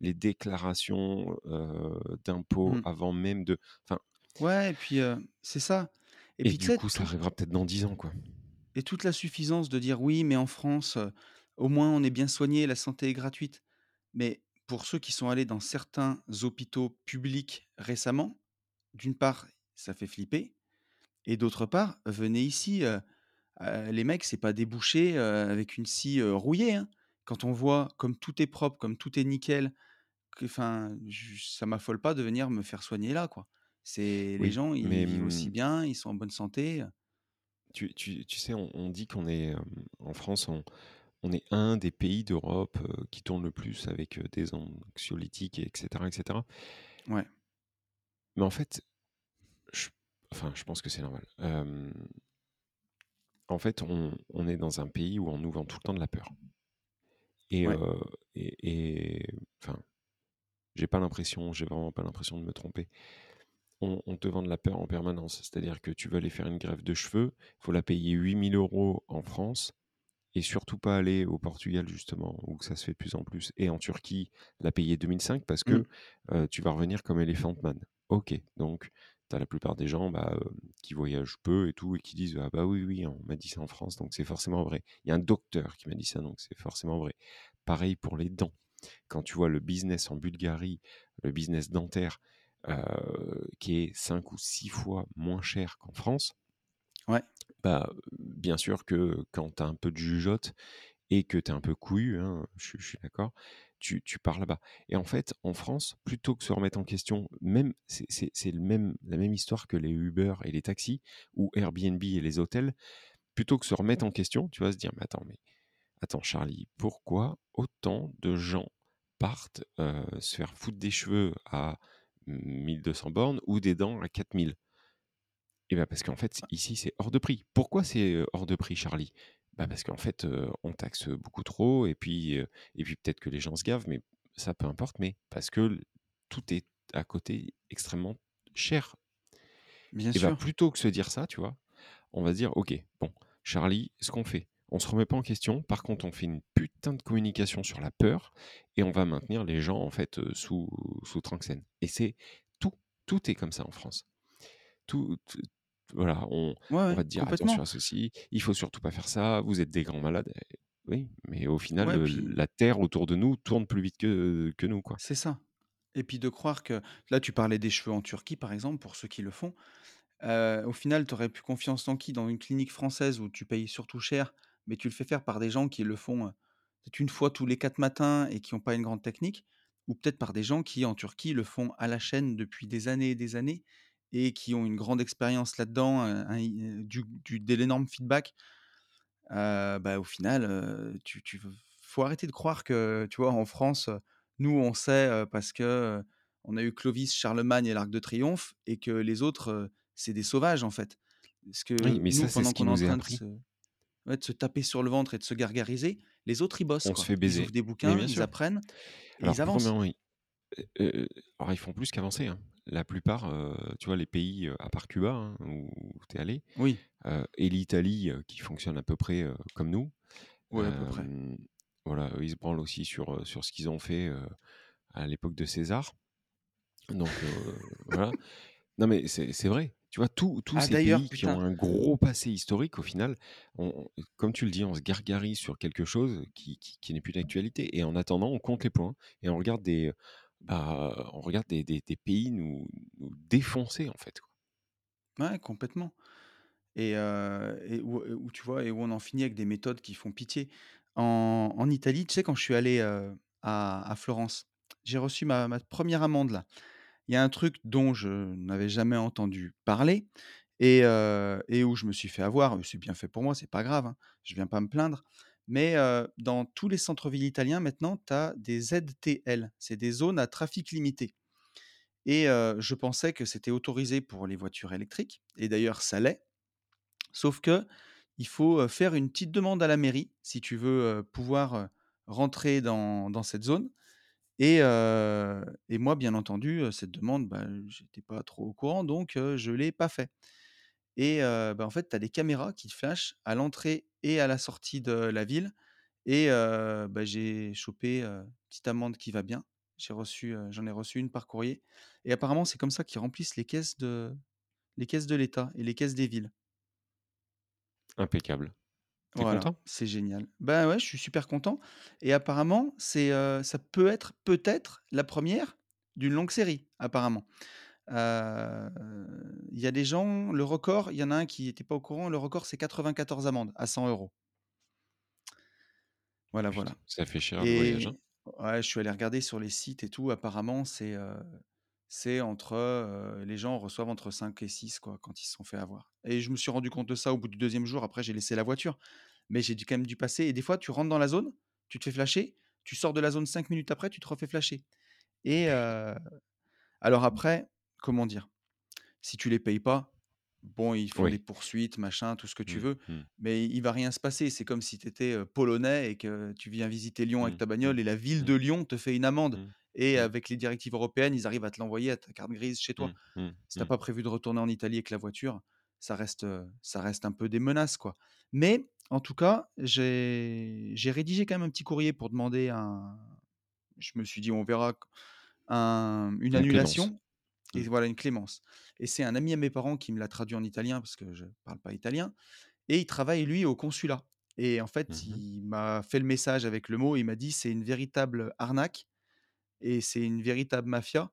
les déclarations euh, d'impôts Mmh. avant même de. Enfin, Ouais et puis, c'est ça et et puis du coup, ça arrivera peut-être dans 10 ans, quoi. et toute la suffisance de dire: «Oui, mais en France, au moins on est bien soigné, la santé est gratuite». Mais pour ceux qui sont allés dans certains hôpitaux publics récemment, d'une part, ça fait flipper et d'autre part, venez ici, les mecs, c'est pas heu, avec une scie, rouillée, hein. Quand on voit comme tout est propre, comme tout est nickel, que enfin, j ça m'affole pas de venir me faire soigner là, quoi. C'est les gens, ils mais vivent aussi hum, bien, ils sont en bonne santé, tu, tu, tu sais, on, on dit qu'on est euh, en France, on, on est un des pays d'Europe euh, qui tourne le plus avec euh, des anxiolytiques, et etc., etc. ouais, Mais en fait, je, enfin, je pense que c'est normal. En fait, on, on est dans un pays où on nous vend tout le temps de la peur. Et, ouais, et, et, enfin, j'ai pas l'impression, j'ai vraiment pas l'impression de me tromper. On, on te vend de la peur en permanence. C'est-à-dire que tu veux aller faire une greffe de cheveux, il faut la payer 8000 euros en France et surtout pas aller au Portugal justement où ça se fait de plus en plus et en Turquie la payer 2005 parce mmh, que euh, tu vas revenir comme Elephant Man. Ok, donc tu as la plupart des gens bah, euh, qui voyagent peu et tout et qui disent ah bah oui oui on m'a dit ça en France donc c'est forcément vrai. Il y a un docteur qui m'a dit ça donc c'est forcément vrai. Pareil pour les dents. Quand tu vois le business en Bulgarie, le business dentaire qui est 5 ou 6 fois moins cher qu'en France, ouais, bah, bien sûr que quand tu as un peu de jugeote et que tu es un peu couillu, hein, je, je suis d'accord, tu, tu pars là-bas. Et en fait, en France, plutôt que se remettre en question, même c'est même, la même histoire que les Uber et les taxis, ou Airbnb et les hôtels, plutôt que se remettre en question, tu vas se dire, mais attends, mais attends Charlie, pourquoi autant de gens partent euh, se faire foutre des cheveux à 1200 bornes ou des dents à 4000 et bah, parce qu'en fait, ici, c'est hors de prix. Pourquoi c'est, hors de prix, Charlie? Bah, parce qu'en fait, on taxe, beaucoup trop et puis, et puis peut-être que les gens se gavent, mais ça, peu importe, mais parce que tout est à côté extrêmement cher bien et bah, sûr. plutôt que se dire ça, tu vois? On va se dire: «OK, bon, Charlie, ce qu'on fait, on se remet pas en question. Par contre, on fait une putain de communication sur la peur et on va maintenir les gens, en fait, heu, sous sous tranxène» et c'est tout, tout est comme ça en France. Tout voilà, on Ouais, on ouais, va te dire: «Attention à ceci, il faut surtout pas faire ça, vous êtes des grands malades». Eh oui, mais au final, Ouais, heu, puis la terre autour de nous tourne plus vite que que nous, quoi. c'est ça Et puis de croire que là, tu parlais des cheveux en Turquie, par exemple, pour ceux qui le font. Heu, au final, tu aurais plus confiance en qui? Dans une clinique française où tu payes surtout cher, mais tu le fais faire par des gens qui le font, peut-être 1 fois tous les 4 matins et qui ont pas une grande technique? Ou peut-être par des gens qui, en Turquie, le font à la chaîne depuis des années et des années et qui ont une grande expérience là-dedans, un du du de l'énorme feedback. Bah, au final, heu, tu tu faut arrêter de croire que, tu vois, en France, nous, on sait, parce que, on a eu Clovis, Charlemagne et l'Arc de Triomphe et que les autres, c'est des sauvages, en fait. Parce Oui, que mais nous, ça, c'est pendant qu'on est en est train de se ouais, de se taper sur le ventre et de se gargariser, les autres, ils bossent, On se Ils ouvrent des bouquins, ils apprennent et Alors ils avancent. ils heu heu, alors ils font plus qu'avancer, hein. La plupart, heu, tu vois, les pays, à part Cuba, hein, où tu es allé, Oui. et l'Italie, qui fonctionne à peu près, comme nous. Ouais, à peu près. Hem, voilà, ils se branlent aussi sur, sur ce qu'ils ont fait, à l'époque de César. Donc voilà. Non, mais c'est vrai. Tu vois, tous Ah ces pays qui ont un gros passé historique, au final, on on comme tu le dis, on se gargarise sur quelque chose qui qui qui n'est plus d'actualité et en attendant, on compte les points et on regarde des, bah, on regarde des des des pays nous nous défoncer, en fait, quoi. Ouais, complètement et et où tu vois et où on en finit avec des méthodes qui font pitié. En en Italie, tu sais, quand je suis allé, à à Florence, j'ai reçu ma ma 1re amende, là. Il y a un truc dont je n'avais jamais entendu parler et où je me suis fait avoir, c'est bien fait pour moi, c'est pas grave, hein, je viens pas me plaindre. Mais dans tous les centres-villes italiens, maintenant, tu as des ZTL, c'est des zones à trafic limité et je pensais que c'était autorisé pour les voitures électriques et d'ailleurs, ça l'est. Sauf qu'il faut, heu, faire une petite demande à la mairie si tu veux, pouvoir, rentrer dans cette zone et moi, bien entendu, cette demande, bah, j'étais pas trop au courant donc je l'ai pas fait et bah, en fait, tu as des caméras qui flashent à l'entrée et à la sortie de la ville et bah, j'ai chopé, heu, petite amende qui va bien. J'ai reçu, j'en ai reçu 1 par courrier et apparemment, c'est comme ça qu'ils remplissent les caisses de les caisses de l'État et les caisses des villes. Impeccable. Voilà, content? c'est génial. Bah, ouais, je suis super content et apparemment, c'est, heu, ça peut être, peut-être, la 1re d'une longue série, apparemment. Heu, il y a des gens le record, il y en a un qui était pas au courant, le record, c'est 94 amendes à 100 €. Voilà, Putain, voilà ça fait cher le voyage, hein. ouais, je suis allé regarder sur les sites et tout, apparemment, c'est, heu, c'est entre, les gens reçoivent entre 5 et 6, quoi, quand ils se sont fait avoir et je me suis rendu compte de ça au bout du 2e jour. Après, j'ai laissé la voiture, mais j'ai dû quand même dû passer et des fois, tu rentres dans la zone, tu te fais flasher, tu sors de la zone 5 minutes après, tu te refais flasher et alors après, comment dire? Si tu les payes pas, bon, ils font des poursuites, machin, tout ce que tu Mmh, veux, mmh. mais il va rien se passer. C'est comme si tu étais, polonais et que tu viens visiter Lyon avec Mmh, ta bagnole et la ville de Lyon te fait une amende et mmh. avec les directives européennes, ils arrivent à te l'envoyer à ta carte grise chez toi. Mmh, mmh, Si tu as mmh. pas prévu de retourner en Italie avec la voiture, ça reste, ça reste un peu des menaces, quoi, mais en tout cas, j'ai rédigé quand même un petit courrier pour demander un je me suis dit: «On verra un une Une clémence. annulation» et Mmh. voilà, une clémence et c'est un ami à mes parents qui me l'a traduit en italien parce que je parle pas italien et il travaille, lui, au consulat et en fait, il m'a fait le message avec le mot, il m'a dit: «C'est une véritable arnaque et c'est une véritable mafia.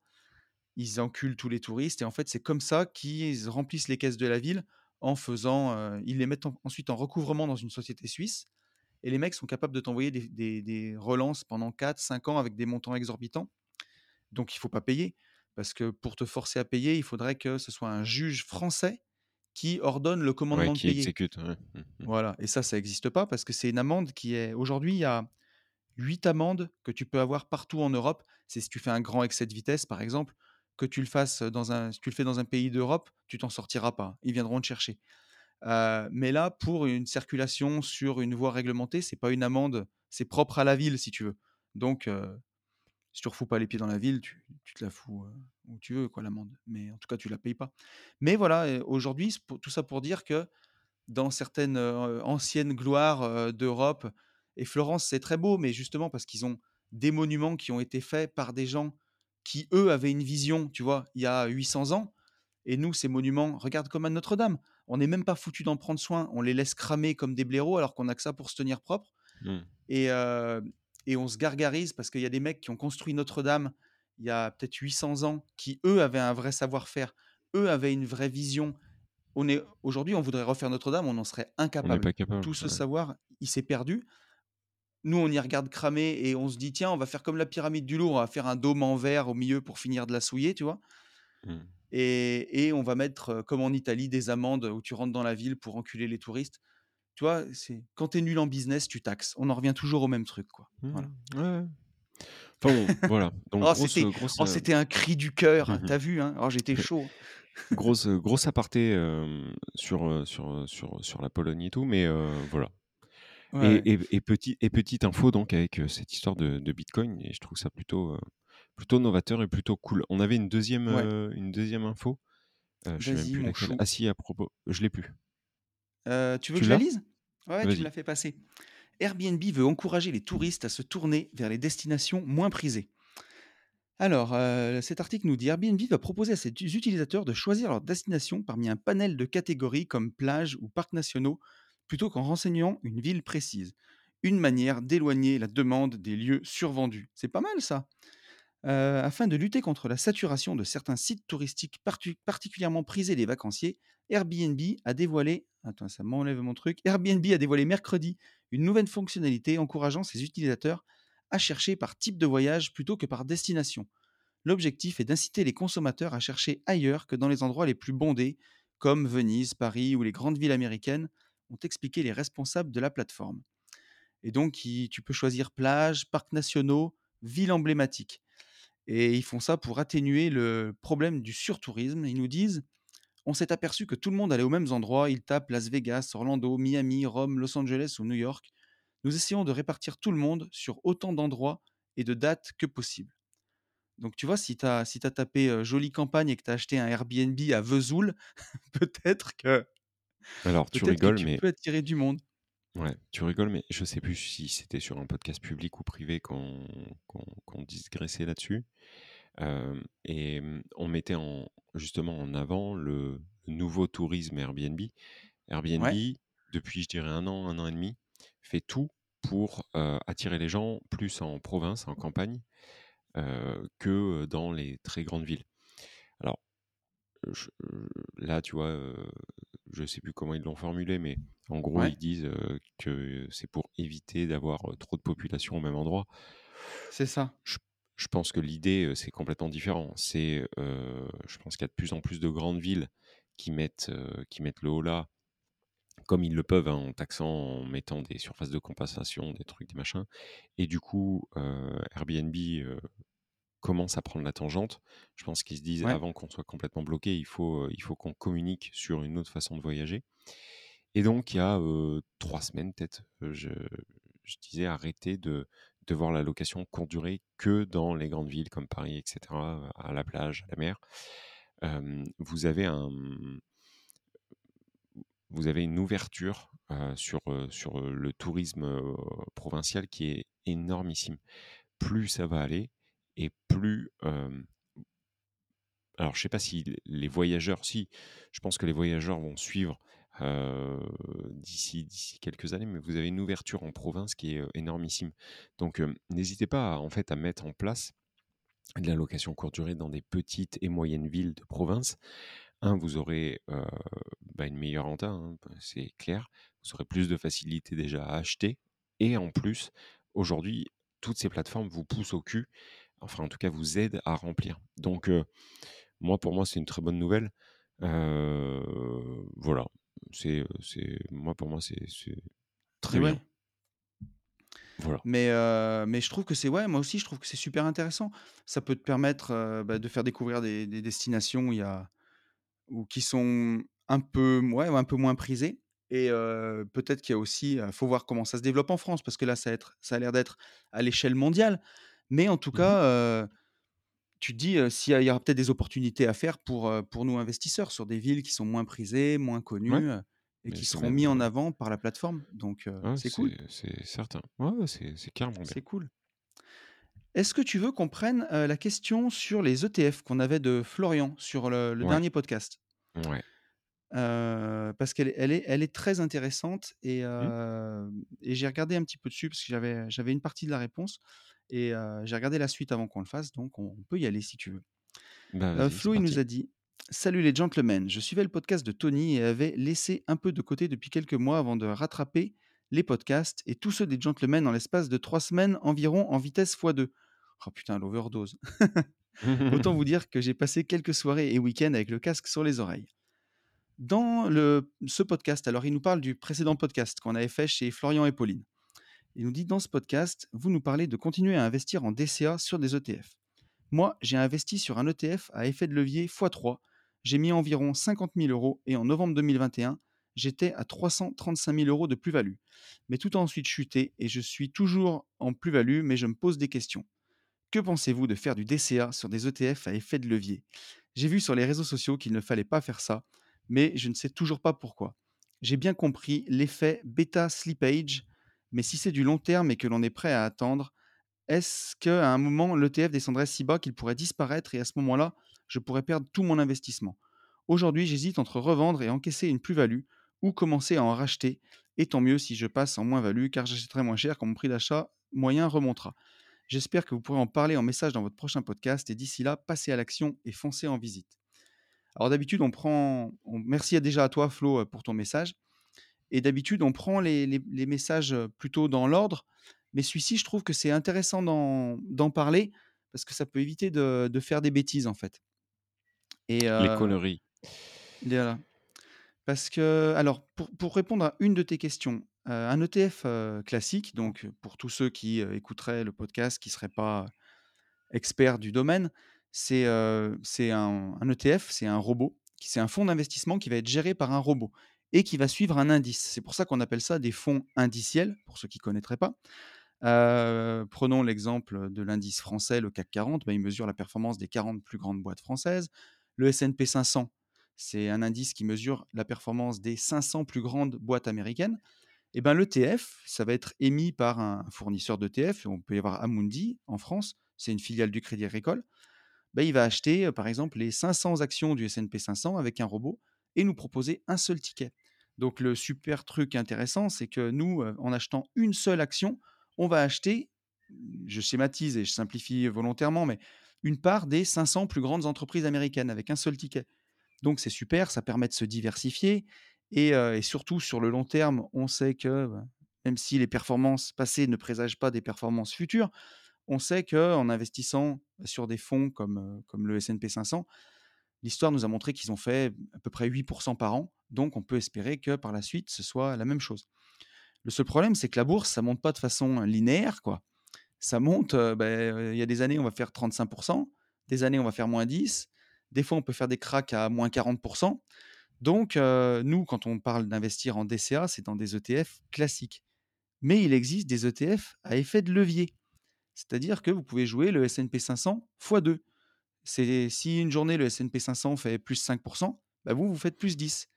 Ils enculent tous les touristes et en fait, c'est comme ça qu'ils remplissent les caisses de la ville en faisant, heu, ils les mettent en ensuite en recouvrement dans une société suisse et les mecs sont capables de t'envoyer des des des relances pendant 4-5 ans avec des montants exorbitants, donc il faut pas payer parce que pour te forcer à payer, il faudrait que ce soit un juge français qui ordonne le Ouais, commandement de qui payer». exécute, ouais. Mmh mh. Voilà et ça, ça existe pas parce que c'est une amende qui est aujourd'hui, il y a 8 amendes que tu peux avoir partout en Europe. C'est si tu fais un grand excès de vitesse, par exemple, que tu le fasses dans un si tu le fais dans un pays d'Europe, tu t'en sortiras pas. Ils viendront te chercher, mais là, pour une circulation sur une voie réglementée, c'est pas une amende, c'est propre à la ville, si tu veux, donc si tu refous pas les pieds dans la ville, tu te la fous, où tu veux, quoi, l'amende, mais en tout cas, tu la payes pas, mais voilà aujourd'hui, tout ça pour dire que dans certaines, anciennes gloires, d'Europe et Florence, c'est très beau, mais justement parce qu'ils ont des monuments qui ont été faits par des gens qui, eux, avaient une vision, tu vois? Il y a 800 ans et nous, ces monuments, regarde comme à Notre-Dame, on n'est même pas foutus d'en prendre soin. On les laisse cramer comme des blaireaux alors qu'on a que ça pour se tenir propre Mmh. et et on se gargarise parce qu'il y a des mecs qui ont construit Notre-Dame il y a peut-être 800 ans, qui eux avaient un vrai savoir-faire, eux avaient une vraie vision. On est aujourd'hui, on voudrait refaire Notre-Dame, on en serait On incapable. pas capable. Tout ce ouais. savoir, il s'est perdu. Nous, on y regarde cramer et on se dit tiens, on va faire comme la pyramide du Louvre, on va faire un dôme en verre au milieu pour finir de la souiller, tu vois. Mm. Et, et on va mettre, euh, comme en Italie, des amendes où tu rentres dans la ville pour enculer les touristes. Tu vois, c'est quand t'es nul en business, tu taxes. On en revient toujours au même truc, quoi. Voilà. Mm. Ouais. Enfin bon, voilà. Donc Oh, c'était, oh, euh, c'était un cri du cœur, Mhm. t'as vu, hein Oh, j'étais chaud. grosse, grosse aparté euh, sur, euh, sur, sur, sur la Pologne et tout, mais euh, voilà. Ouais. Et, et, et, petit, et petite info donc avec cette histoire de, de Bitcoin, et je trouve ça plutôt, euh, plutôt novateur et plutôt cool. On avait une deuxième, Ouais. euh, une deuxième info. Euh, je sais même plus. Ah si, à propos, je l'ai plus. Tu veux Tu que je la lise? Ouais, tu me l'as fait passer. Airbnb veut encourager les touristes à se tourner vers les destinations moins prisées. Alors, euh, cet article nous dit Airbnb va proposer à ses utilisateurs de choisir leur destination parmi un panel de catégories comme plage ou parcs nationaux, plutôt qu'en renseignant une ville précise. Une manière d'éloigner la demande des lieux survendus. C'est pas mal ça. Euh, afin de lutter contre la saturation de certains sites touristiques particulièrement prisés des vacanciers, Airbnb a dévoilé. Attends, ça m'enlève mon truc. Airbnb a dévoilé mercredi une nouvelle fonctionnalité encourageant ses utilisateurs à chercher par type de voyage plutôt que par destination. L'objectif est d'inciter les consommateurs à chercher ailleurs que dans les endroits les plus bondés, comme Venise, Paris ou les grandes villes américaines, ont expliqué les responsables de la plateforme. Et donc, tu peux choisir plage, parcs nationaux, villes emblématiques. Et ils font ça pour atténuer le problème du surtourisme. Ils nous disent on s'est aperçu que tout le monde allait aux mêmes endroits. Ils tapent Las Vegas, Orlando, Miami, Rome, Los Angeles ou New York. Nous essayons de répartir tout le monde sur autant d'endroits et de dates que possible. Donc, tu vois, si tu as, si tapé jolie campagne et que tu as acheté un Airbnb à Vesoul, peut-être que, Alors tu peut-être que rigoles, tu mais peux attirer du monde. ouais, tu rigoles, mais je sais plus si c'était sur un podcast public ou privé qu'on qu'on qu'on digressait là-dessus. Euh, et on mettait en, justement en avant le nouveau tourisme Airbnb. Airbnb, Ouais, depuis, je dirais, un an, un an et demi, fait tout pour euh, attirer les gens plus en province, en campagne, euh, que dans les très grandes villes. Alors, je- là, tu vois, je sais plus comment ils l'ont formulé, mais en gros, ouais, ils disent euh, que c'est pour éviter d'avoir trop de population au même endroit. c'est ça. Je, je pense que l'idée, c'est complètement différent. C'est, euh, je pense qu'il y a de plus en plus de grandes villes qui mettent, euh, qui mettent le haut là, comme ils le peuvent, hein, en taxant, en mettant des surfaces de compensation, des trucs, des machins. Et du coup, Airbnb euh, commence à prendre la tangente. Je pense qu'ils se disent, Ouais, avant qu'on soit complètement bloqué, il faut, il faut qu'on communique sur une autre façon de voyager. Et donc, il y a euh, trois semaines, peut-être, je, je disais arrêter de, de voir la location courte durée que dans les grandes villes comme Paris, etc., à la plage, à la mer. Euh, vous avez un, vous avez une ouverture euh, sur, sur le tourisme provincial qui est énormissime. Plus ça va aller et plus alors, je sais pas si les voyageurs, si, je pense que les voyageurs vont suivre d'ici quelques années, mais vous avez une ouverture en province qui est énormissime. Donc, n'hésitez pas en fait à mettre en place de la location courte durée dans des petites et moyennes villes de province. Un, vous aurez bah, une meilleure renta, hein, c'est clair. Vous aurez plus de facilité déjà à acheter. Et en plus, aujourd'hui, toutes ces plateformes vous poussent au cul. Enfin, en tout cas, vous aident à remplir. Donc, euh, moi, pour moi, c'est une très bonne nouvelle. Euh, voilà. C'est, c'est, moi, pour moi, c'est, très bien. Voilà. Mais, euh, mais je trouve que c'est ouais, moi aussi je trouve que c'est super intéressant. Ça peut te permettre bah, de faire découvrir des, des destinations où il y a, ou qui sont un peu, ouais, un peu moins prisées. Et euh, peut-être qu'il y a aussi, il faut voir comment ça se développe en France, parce que là, ça, a être- ça a l'air d'être à l'échelle mondiale. Mais en tout Mhm. cas, euh, tu te dis euh, s'il y, aura peut-être des opportunités à faire pour, pour nous investisseurs sur des villes qui sont moins prisées, moins connues, et Mais qui seront mis en avant par la plateforme. Donc ouais, c'est cool, c'est, certain. Ouais, c'est, carrément c'est cool. Est-ce que tu veux qu'on prenne euh, la question sur les ETF qu'on avait de Florian sur le, le Ouais. dernier podcast? Ouais. Euh, parce qu'elle elle est, elle est très intéressante et, euh, et j'ai regardé un petit peu dessus parce que j'avais, j'avais une partie de la réponse Et euh, j'ai regardé la suite avant qu'on le fasse, donc on peut y aller si tu veux. Euh, c'est Flo, il nous a dit Salut les gentlemen, je suivais le podcast de Tony et avais laissé un peu de côté depuis quelques mois avant de rattraper les podcasts et tous ceux des gentlemen en l'espace de trois semaines environ en vitesse x2. Oh putain, l'overdose. Autant vous dire que j'ai passé quelques soirées et week-ends avec le casque sur les oreilles. Dans le, ce podcast, alors il nous parle du précédent podcast qu'on avait fait chez Florian et Pauline. Il nous dit dans ce podcast, vous nous parlez de continuer à investir en DCA sur des ETF. Moi, j'ai investi sur un ETF à effet de levier x3. J'ai mis environ 50 000 euros et en novembre 2021, j'étais à 335 000 euros de plus-value. Mais tout a ensuite chuté et je suis toujours en plus-value, mais je me pose des questions. Que pensez-vous de faire du DCA sur des ETF à effet de levier? J'ai vu sur les réseaux sociaux qu'il ne fallait pas faire ça, mais je ne sais toujours pas pourquoi. J'ai bien compris l'effet bêta slippage, mais si c'est du long terme et que l'on est prêt à attendre, est-ce qu'à un moment, l'ETF descendrait si bas qu'il pourrait disparaître et à ce moment-là, je pourrais perdre tout mon investissement? Aujourd'hui, j'hésite entre revendre et encaisser une plus-value ou commencer à en racheter, et tant mieux si je passe en moins-value car j'achèterai moins cher quand mon prix d'achat moyen remontera. J'espère que vous pourrez en parler en message dans votre prochain podcast et d'ici là, passez à l'action et foncez en visite. Alors d'habitude, on prend... Merci déjà à toi, Flo, euh, pour ton message. Et d'habitude, on prend les, les- les messages plutôt dans l'ordre. Mais celui-ci, je trouve que c'est intéressant d'en parler parce que ça peut éviter de, de faire des bêtises, en fait. Et Les euh, conneries. voilà. Parce que, alors, pour, pour répondre à une de tes questions, euh, un ETF euh, classique, donc pour tous ceux qui écouteraient le podcast, qui ne seraient pas experts du domaine, c'est un, un ETF, c'est un robot, c'est un fonds d'investissement qui va être géré par un robot et qui va suivre un indice. C'est pour ça qu'on appelle ça des fonds indiciels, pour ceux qui ne connaîtraient pas. Euh, prenons l'exemple de l'indice français, le CAC 40, bah, il mesure la performance des 40 plus grandes boîtes françaises. Le S&P 500, c'est un indice qui mesure la performance des 500 plus grandes boîtes américaines. Et ben l'ETF, ça va être émis par un fournisseur d'ETF, on peut y avoir Amundi en France, c'est une filiale du Crédit Agricole. Ben, il va acheter euh, par exemple les 500 actions du S&P 500 avec un robot et nous proposer un seul ticket. Donc le super truc intéressant, c'est que nous, euh, en achetant une seule action, on va acheter, je schématise et je simplifie volontairement, mais une part des 500 plus grandes entreprises américaines avec un seul ticket. Donc c'est super, ça permet de se diversifier et, euh, et surtout sur le long terme, on sait que bah, même si les performances passées ne présagent pas des performances futures, on sait qu'en investissant sur des fonds comme, euh, comme le S&P 500, l'histoire nous a montré qu'ils ont fait à peu près 8% par an. Donc on peut espérer que par la suite, ce soit la même chose. Le seul problème, c'est que la bourse, ça monte pas de façon linéaire, quoi. Ça monte, euh, il y a des années, on va faire 35%, des années, on va faire moins 10%, des fois, on peut faire des cracks à moins 40%. Donc, nous, quand on parle d'investir en DCA, c'est dans des ETF classiques. Mais il existe des ETF à effet de levier. C'est-à-dire que vous pouvez jouer le S&P 500 x2. Si une journée, le S&P 500 fait plus 5%, bah vous, vous faites plus 10.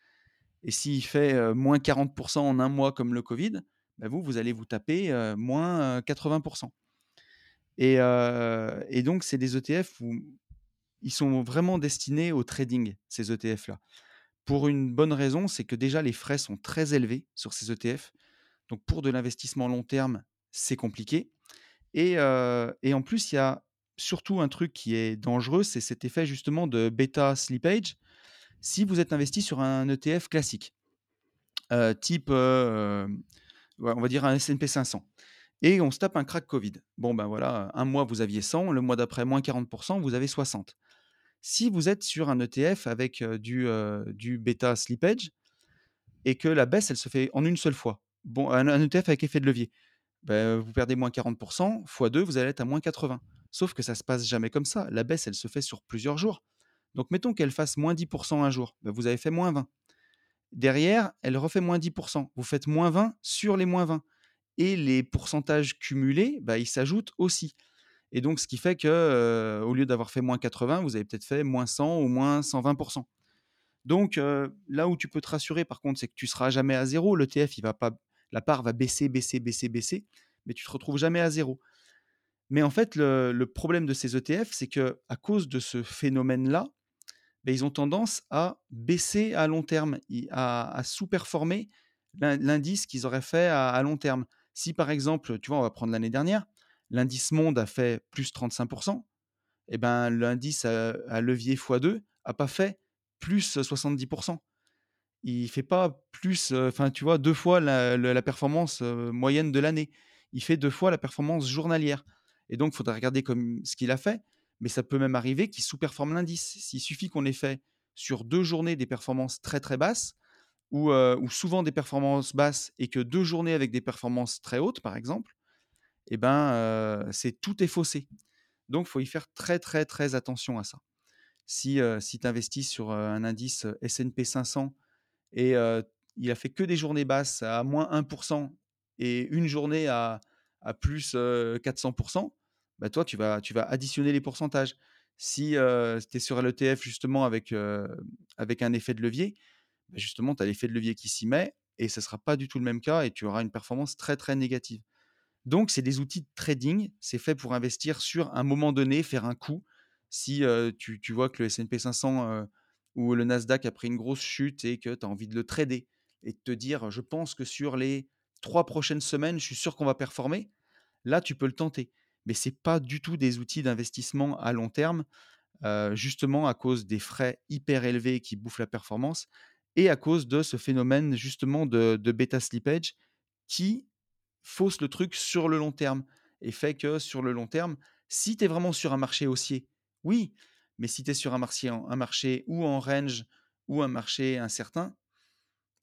Et s'il fait moins 40% en un mois comme le Covid, bah vous, vous allez vous taper moins euh, 80%. Et, donc, c'est des ETF où ils sont vraiment destinés au trading, ces ETF-là. Pour une bonne raison, c'est que déjà, les frais sont très élevés sur ces ETF. Donc, pour de l'investissement long terme, c'est compliqué. Et en plus, il y a surtout un truc qui est dangereux, c'est cet effet justement de bêta slippage. Si vous êtes investi sur un ETF classique, euh, type, euh, on va dire un S&P 500, et on se tape un crack Covid. Bon, ben voilà, un mois, vous aviez 100, le mois d'après, moins 40%, vous avez 60. Si vous êtes sur un ETF avec euh, du, bêta slippage, et que la baisse, elle se fait en une seule fois, bon, un, ETF avec effet de levier, ben, vous perdez moins 40%, x 2, vous allez être à moins 80. Sauf que ça se passe jamais comme ça. La baisse, elle se fait sur plusieurs jours. Donc, mettons qu'elle fasse moins 10% un jour, ben, vous avez fait moins 20. Derrière, elle refait moins 10%. Vous faites moins 20 sur les moins 20. Et les pourcentages cumulés, ben, ils s'ajoutent aussi. Et donc, ce qui fait que au lieu d'avoir fait moins 80, vous avez peut-être fait moins 100 ou moins 120%. Donc, là où tu peux te rassurer, par contre, c'est que tu seras jamais à zéro. L'ETF, il va pas, la part va baisser, baisser, baisser, baisser, mais tu te retrouves jamais à zéro. Mais en fait, le, problème de ces ETF, c'est que à cause de ce phénomène-là, ben, ils ont tendance à baisser à long terme, à, sous-performer l'in- l'indice qu'ils auraient fait à, long terme. Si par exemple, tu vois, on va prendre l'année dernière, l'indice monde a fait plus 35%, et ben l'indice à, levier x2 a pas fait plus 70%. Il fait pas plus, enfin tu vois, deux fois la performance euh, moyenne de l'année. Il fait deux fois la performance journalière. Et donc, il faudrait regarder comme ce qu'il a fait, mais ça peut même arriver qu'il sous-performe l'indice. S'il suffit qu'on ait fait sur deux journées des performances très très basses, ou, euh, ou souvent des performances basses, et que deux journées avec des performances très hautes, par exemple, eh ben, euh, c'est tout est faussé. Donc, il faut y faire très très très attention à ça. Si, euh, si tu investis sur un indice S&P 500 et il a fait que des journées basses à moins 1% et une journée à, à plus euh, 400%, bah toi, tu vas, additionner les pourcentages. Si tu es sur l'ETF justement avec, un effet de levier, bah justement, tu as l'effet de levier qui s'y met et ce ne sera pas du tout le même cas et tu auras une performance très très négative. Donc, c'est des outils de trading. C'est fait pour investir sur un moment donné, faire un coup. Si tu, tu vois que le S&P 500 euh, ou le Nasdaq a pris une grosse chute et que tu as envie de le trader et de te dire, je pense que sur les trois prochaines semaines, je suis sûr qu'on va performer, là, tu peux le tenter. Mais ce n'est pas du tout des outils d'investissement à long terme, justement à cause des frais hyper élevés qui bouffent la performance et à cause de ce phénomène justement de, de bêta slippage qui fausse le truc sur le long terme et fait que sur le long terme, si tu es vraiment sur un marché haussier, oui, mais si tu es sur un marché, un marché ou en range ou un marché incertain,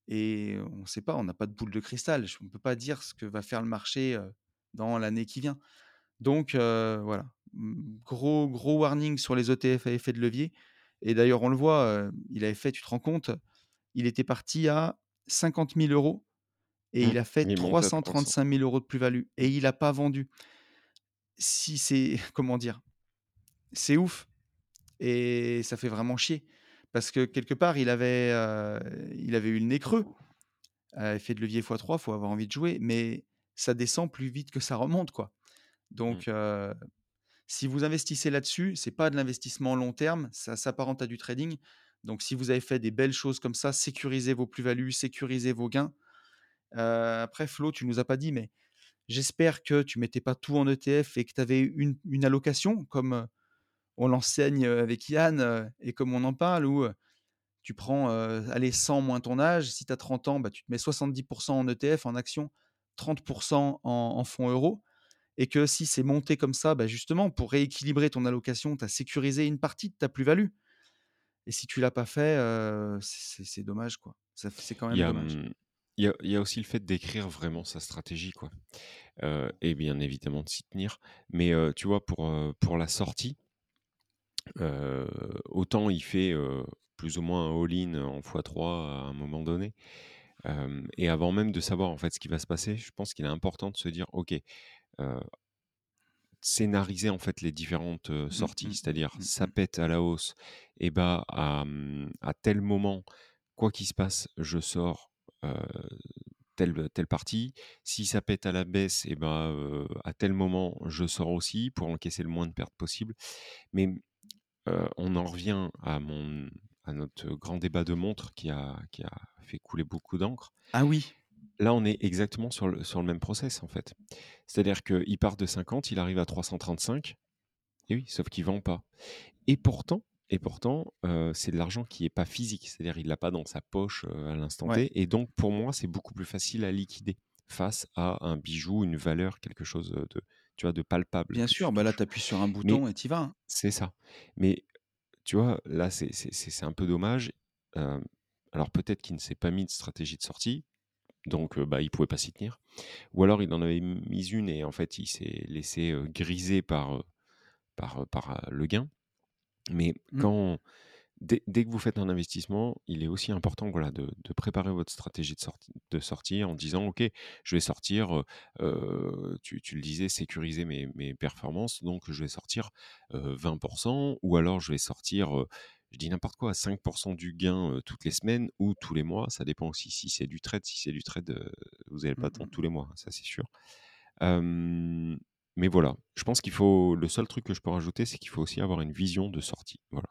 et on ne sait pas, on n'a pas de boule de cristal, on ne peut pas dire ce que va faire le marché dans l'année qui vient. Donc voilà, gros, gros warning sur les ETF à effet de levier. Et d'ailleurs, on le voit, il avait fait, tu te rends compte, il était parti à 50 000 euros et Mmh. il a fait Il monte à 300. 335 000 euros de plus-value et il n'a pas vendu. Si c'est, comment dire, c'est ouf et ça fait vraiment chier parce que quelque part il avait, euh, il avait eu le nez creux. Euh, effet de levier x3, faut avoir envie de jouer, mais ça descend plus vite que ça remonte quoi. Donc Mmh. euh, si vous investissez là-dessus, c'est pas de l'investissement long terme, ça s'apparente à du trading. Donc si vous avez fait des belles choses comme ça, sécurisez vos plus-values, sécurisez vos gains. Euh, après, Flo, tu nous as pas dit, mais j'espère que tu mettais pas tout en ETF et que tu avais une, une allocation, comme on l'enseigne avec Yann et comme on en parle, où tu prends euh, allez, 100 moins ton âge. Si tu as 30 ans, bah, tu te mets 70% en ETF, en action, 30% en, en fonds euros. Et que si c'est monté comme ça, bah, justement, pour rééquilibrer ton allocation, tu as sécurisé une partie de ta plus-value. Et si tu l'as pas fait, euh, c'est dommage, quoi. C'est quand Il même y a, dommage. mmh, il y a, il y a aussi le fait d'écrire vraiment sa stratégie, quoi. Euh, et bien évidemment de s'y tenir. Mais euh, tu vois, pour, pour la sortie, autant il fait plus ou moins un all-in en x3 à un moment donné. Euh, et avant même de savoir en fait ce qui va se passer, je pense qu'il est important de se dire, ok, scénariser en fait les différentes euh, Mm, sorties, mm, c'est-à-dire mm, ça pète à la hausse, et bah à, à tel moment, quoi qu'il se passe, je sors euh, telle, telle partie. Si ça pète à la baisse, et euh, à tel moment, je sors aussi pour encaisser le moins de pertes possible. Mais on en revient à mon à notre grand débat de montre qui a, qui a fait couler beaucoup d'encre. Ah oui, Là, on est exactement sur le, sur le même process, en fait. C'est-à-dire qu'il part de 50, il arrive à 335, et oui, sauf qu'il vend pas. Et pourtant, et pourtant euh, c'est de l'argent qui n'est pas physique, c'est-à-dire il l'a pas dans sa poche euh, à l'instant Ouais. T, et donc pour moi, c'est beaucoup plus facile à liquider face à un bijou, une valeur, quelque chose de, tu vois, de palpable. bien sûr. Bah là, tu appuies sur un bouton et tu vas. hein. C'est ça. Mais tu vois, là, c'est un peu dommage. Euh, alors peut-être qu'il ne s'est pas mis de stratégie de sortie, donc bah, il pouvait pas s'y tenir. Ou alors il en avait mis une et en fait il s'est laissé griser par, par, par le gain. Mais Mm. quand, dès, dès que vous faites un investissement, il est aussi important voilà, de, de préparer votre stratégie de sortie, de sortie en disant, OK, je vais sortir, euh, tu, tu le disais, sécuriser mes, mes performances, donc je vais sortir euh, 20%, ou alors je vais sortir, euh, je dis n'importe quoi, 5% du gain euh, toutes les semaines ou tous les mois, ça dépend aussi si c'est du trade, si c'est du trade, euh, vous n'allez pas attendre tous les mois, hein, ça c'est sûr. Euh, mais voilà, je pense qu'il faut, le seul truc que je peux rajouter, c'est qu'il faut aussi avoir une vision de sortie. Voilà.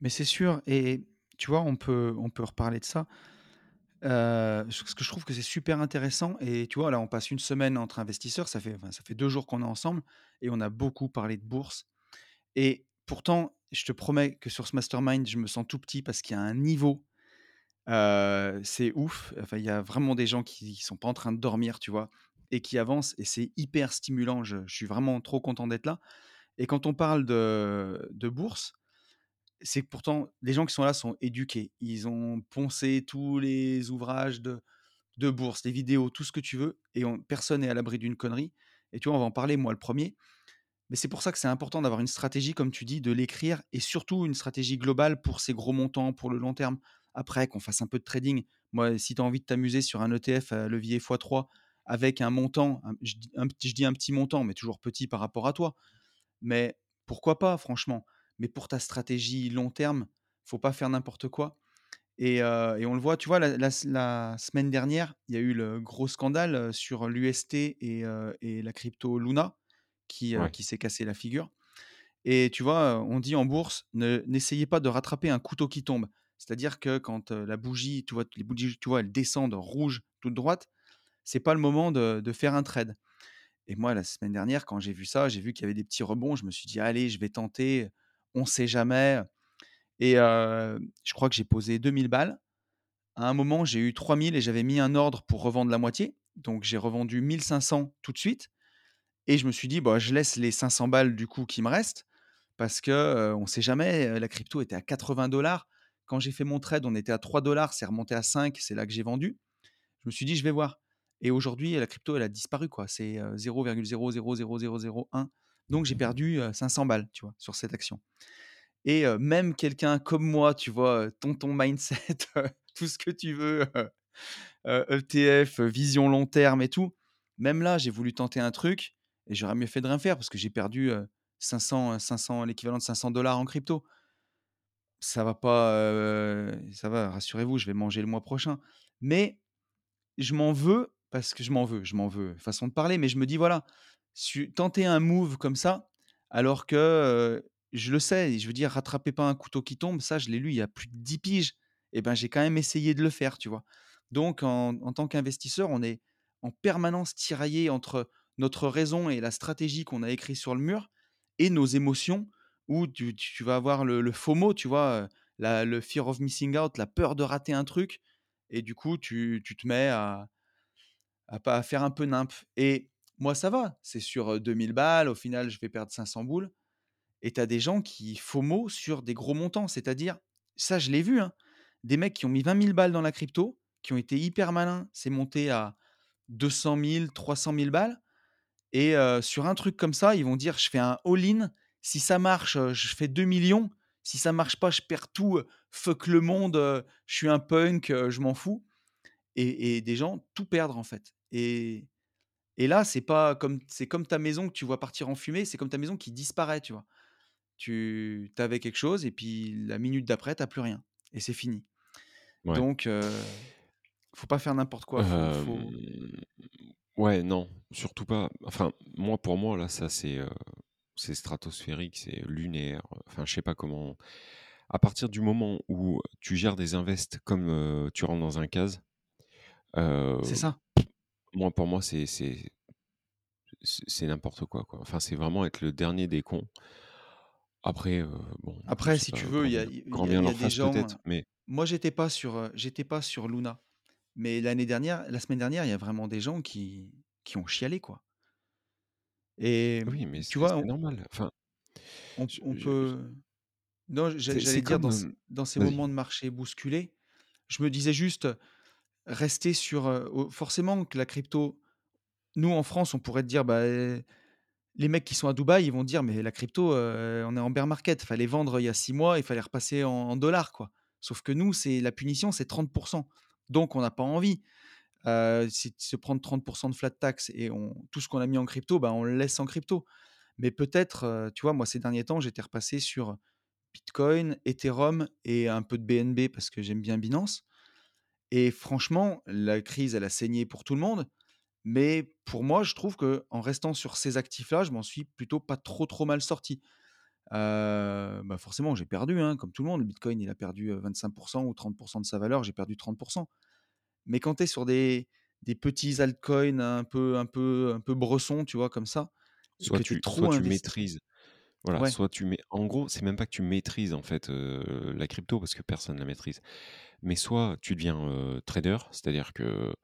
Mais c'est sûr. Et tu vois, on peut, on peut reparler de ça. Ce que je trouve que c'est super intéressant et tu vois, là, on passe une semaine entre investisseurs, ça fait enfin, ça fait 2 jours qu'on est ensemble et on a beaucoup parlé de bourse et pourtant, je te promets que sur ce mastermind, je me sens tout petit parce qu'il y a un niveau, c'est ouf. Enfin, il y a vraiment des gens qui qui sont pas en train de dormir, tu vois? Et qui avancent et c'est hyper stimulant. Je suis vraiment trop content d'être là et quand on parle de de bourse, c'est pourtant les gens qui sont là sont éduqués. Ils ont poncé tous les ouvrages de de bourse, des vidéos, tout ce que tu veux et on personne n'est à l'abri d'une connerie et tu vois, on va en parler, moi le premier. Mais c'est pour ça que c'est important d'avoir une stratégie, comme tu dis, de l'écrire et surtout une stratégie globale pour ces gros montants, pour le long terme. Après, qu'on fasse un peu de trading. Moi, si tu as envie de t'amuser sur un ETF à levier x3 avec un montant, je, dis un petit montant, mais toujours petit par rapport à toi, mais pourquoi pas, franchement? Mais pour ta stratégie long terme, faut pas faire n'importe quoi. Et, euh, on le voit, tu vois, la, semaine dernière, il y a eu le gros scandale euh, sur l'UST euh, et la crypto Luna qui, Ouais. qui s'est cassé la figure. Et tu vois, on dit en bourse, ne- n'essayez pas de rattraper un couteau qui tombe. C'est-à-dire que quand la bougie, tu vois, les bougies, tu vois, elles descendent rouge toute droite, c'est pas le moment de, de faire un trade. Et moi, la semaine dernière, quand j'ai vu ça, j'ai vu qu'il y avait des petits rebonds. Je me suis dit, allez, je vais tenter. On sait jamais. Et euh, je crois que j'ai posé 2000 balles. À un moment, j'ai eu 3000 et j'avais mis un ordre pour revendre la moitié. Donc, j'ai revendu 1500 tout de suite. Et je me suis dit, bah, je laisse les 500 balles du coup qui me restent parce que euh, on sait jamais. La crypto était à 80 dollars. Quand j'ai fait mon trade, on était à 3 dollars. C'est remonté à 5. C'est là que j'ai vendu. Je me suis dit, je vais voir. Et aujourd'hui, la crypto, elle a disparu. quoi. C'est euh, 0,000001. Donc, j'ai perdu euh, 500 balles, tu vois, sur cette action. Et euh, même quelqu'un comme moi, tu vois, euh, ton, ton mindset, tout ce que tu veux, euh, ETF, euh, vision long terme et tout, même là, j'ai voulu tenter un truc et j'aurais mieux fait de rien faire parce que j'ai perdu euh, 500, euh, 500, l'équivalent de 500 dollars en crypto. Ça va pas, ça va, rassurez-vous, je vais manger le mois prochain. Mais je m'en veux parce que je m'en veux, je m'en veux, façon de parler, mais je me dis voilà, tenter un move comme ça, alors que je le sais, je veux dire, rattrapez pas un couteau qui tombe, ça je l'ai lu il y a plus de 10 piges, et ben j'ai quand même essayé de le faire, tu vois. Donc en tant qu'investisseur, on est en permanence tiraillé entre notre raison et la stratégie qu'on a écrit sur le mur et nos émotions, où tu, tu vas avoir le, le FOMO, tu vois, euh, le fear of missing out, la peur de rater un truc, et du coup, tu, tu te mets à, à, à faire un peu nimp. Et moi, ça va. C'est sur euh, 2000 balles. Au final, je vais perdre 500 boules. Et tu as des gens qui FOMO sur des gros montants. C'est-à-dire, ça, je l'ai vu, hein, des mecs qui ont mis 20 000 balles dans la crypto, qui ont été hyper malins. C'est monté à 200 000, 300 000 balles. Et euh, sur un truc comme ça, ils vont dire, je fais un all-in. Si ça marche, euh, je fais 2 millions. Si ça marche pas, je perds tout. euh, Fuck le monde. euh, Je suis un punk. euh, Je m'en fous et, et des gens tout perdre en fait. Et, et là, c'est pas comme c'est comme ta maison que tu vois partir en fumée, c'est comme ta maison qui disparaît, tu vois. Tu avais quelque chose et puis la minute d'après, t'as plus rien et c'est fini. Ouais. Donc, euh, faut pas faire n'importe quoi. Faut, faut... Ouais, non, surtout pas. Enfin, moi, pour moi, là, ça, c'est euh, c'est stratosphérique, c'est lunaire. Enfin, je sais pas comment. À partir du moment où tu gères des invests comme euh, tu rentres dans un case, euh, C'est ça. moi, pour moi, c'est c'est c'est c'est n'importe quoi, quoi. Enfin, c'est vraiment être le dernier des cons. Après, euh, bon, je Après, sais si pas, tu veux, grand il y a, bien, il grand y a- bien il y a leur des gens. peut-être, euh, mais Moi, j'étais pas sur, euh, j'étais pas sur Luna, mais l'année dernière, la semaine dernière, il y a vraiment des gens qui qui ont chialé quoi. Et oui, mais tu c'est vois, on, normal. Enfin, on- je- on je- peut. Non, j'allais dire dans, dans ces moments de marché bousculés, je me disais juste rester sur. euh, forcément que la crypto, nous en France, on pourrait te dire, bah, les mecs qui sont à Dubaï, ils vont dire, mais la crypto, euh, on est en bear market. Fallait vendre il y a six mois, il fallait repasser en, en dollars, quoi. Sauf que nous, c'est la punition, c'est 30%. Donc, on n'a pas envie. Euh, se prendre 30% de flat tax et on, tout ce qu'on a mis en crypto, bah, on le laisse en crypto. Mais peut-être, euh, tu vois, moi, ces derniers temps, j'étais repassé sur Bitcoin, Ethereum et un peu de BNB parce que j'aime bien Binance. Et franchement, la crise, elle a saigné pour tout le monde. Mais pour moi, je trouve que en restant sur ces actifs-là, je m'en suis plutôt pas trop trop mal sorti. Euh, bah forcément, j'ai perdu, hein, comme tout le monde. Le Bitcoin, il a perdu euh, 25% ou 30% de sa valeur. J'ai perdu 30%. Mais quand tu es sur des, des petits altcoins un peu, un peu, un peu bressons, tu vois, comme ça, Soit que tu es soit tu maîtrises voilà, Ouais, soit tu mets en gros, c'est même pas que tu maîtrises en fait, la crypto parce que personne la maîtrise. Mais soit tu deviens, trader, c'est-à-dire que,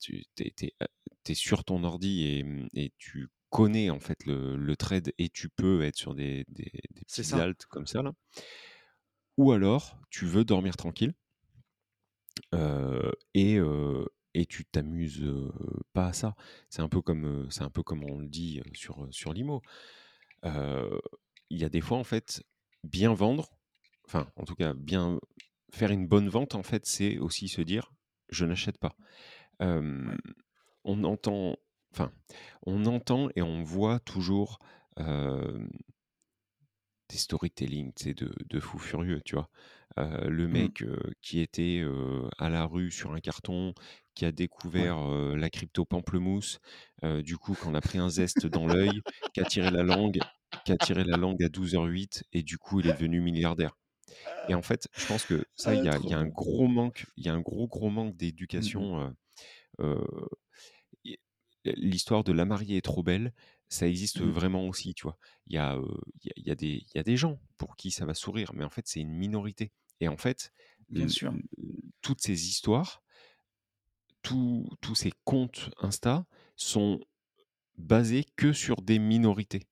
tu tu es sur ton ordi et mmh et tu connais en fait le le trade et tu peux être sur des des des alts comme ça là. Ou alors tu veux dormir tranquille, heu et heu et tu t'amuses, heu, pas à ça. C'est un peu comme, c'est un peu comme on le dit, sur, sur l'IMO. Il y a des fois, en fait, bien vendre, enfin, en tout cas, bien faire une bonne vente, en fait, c'est aussi se dire: «Je n'achète pas». Ouais. on entend enfin, on entend et on voit toujours, des storytelling, sais, de de fous furieux, tu vois? Le Mmh. mec, qui était, à la rue sur un carton, qui a découvert, la crypto pamplemousse, du coup, qu'on a pris un zeste dans l'œil, qui a tiré la langue qui a tiré la langue à 12:08 et du coup, il est devenu milliardaire et en fait, je pense que ça, il Ah, y a y un gros manque il y a un gros, gros manque Mmh mh. d'éducation, l'histoire de «La mariée est trop belle», ça existe Mmh. vraiment aussi, tu vois? Il y a, il y a il y a des il y a des gens pour qui ça va sourire, mais en fait, c'est une minorité et en fait, Bien sûr. toutes ces histoires, tous tous ces comptes Insta sont basés que sur des minorités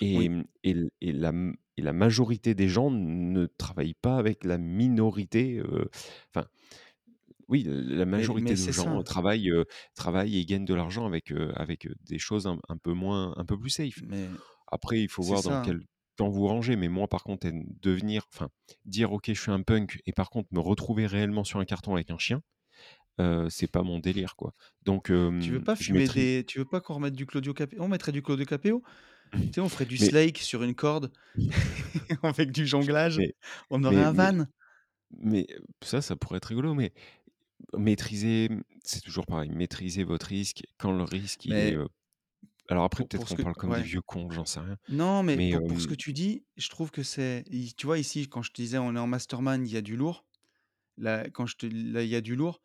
et Oui. et et la et la majorité des gens ne travaillent pas avec la minorité, enfin Oui, la majorité de c'est gens ça. travaillent, et gagnent de l'argent avec, avec, des choses un un peu moins un peu plus safe. Mais Après, il faut voir dans ça, quel camp vous rangez, mais moi, par contre, en devenir enfin, dire: «OK, je suis un punk» et par contre me retrouver réellement sur un carton avec un chien, heu, c'est pas mon délire, quoi. Donc Tu veux pas fumer des tu veux pas qu'on remette du Claudio Capéo? On mettrait du Claudio Capéo? Tu sais, on ferait du mais slake sur une corde avec du jonglage. mais On aurait mais un van. mais ça, ça pourrait être rigolo, mais maîtriser, mmh, c'est toujours pareil, maîtriser votre risque quand le risque, il est, alors après, peut-être qu'on parle comme des vieux cons, j'en sais rien. Non, mais Mais pour pour ce que tu dis, je trouve que c'est tu vois, ici, quand je te disais on est en mastermind, il y a du lourd. Là, quand je te là, il y a du lourd.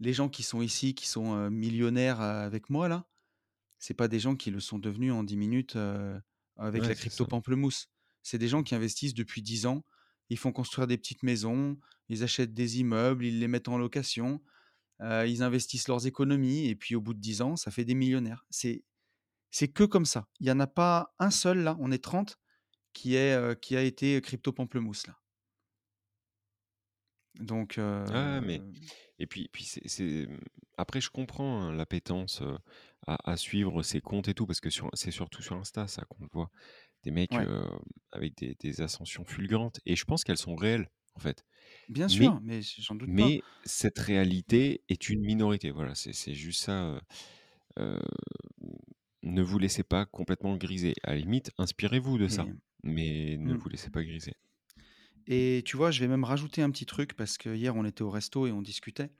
Les gens qui sont ici, qui sont, millionnaires, avec moi là, c'est pas des gens qui le sont devenus en 10 minutes, avec ouais, la crypto pamplemousse. C'est des gens qui investissent depuis 10 ans. Ils font construire des petites maisons, ils achètent des immeubles, ils les mettent en location, heu, ils investissent leurs économies et puis au bout de 10 ans, ça fait des millionnaires. C'est c'est que comme ça. Il y en a pas un seul là, on est 30 qui est, heu, qui a été crypto pamplemousse là. Donc Ah mais et puis puis c'est mmh, après je comprends, hein, l'appétence, à à suivre ces comptes et tout parce que sur c'est surtout sur Insta ça qu'on le voit. Des mecs, ouais, avec des des ascensions fulgurantes et je pense qu'elles sont réelles, en fait. bien Mais sûr, mais j'en doute pas. mais cette réalité est une minorité, voilà, c'est c'est juste ça, heu heu, ne vous laissez pas complètement griser. À la limite, inspirez-vous de ça, Et mais ne mmh vous laissez pas griser. et tu vois, je vais même rajouter un petit truc parce que hier on était au resto et on discutait,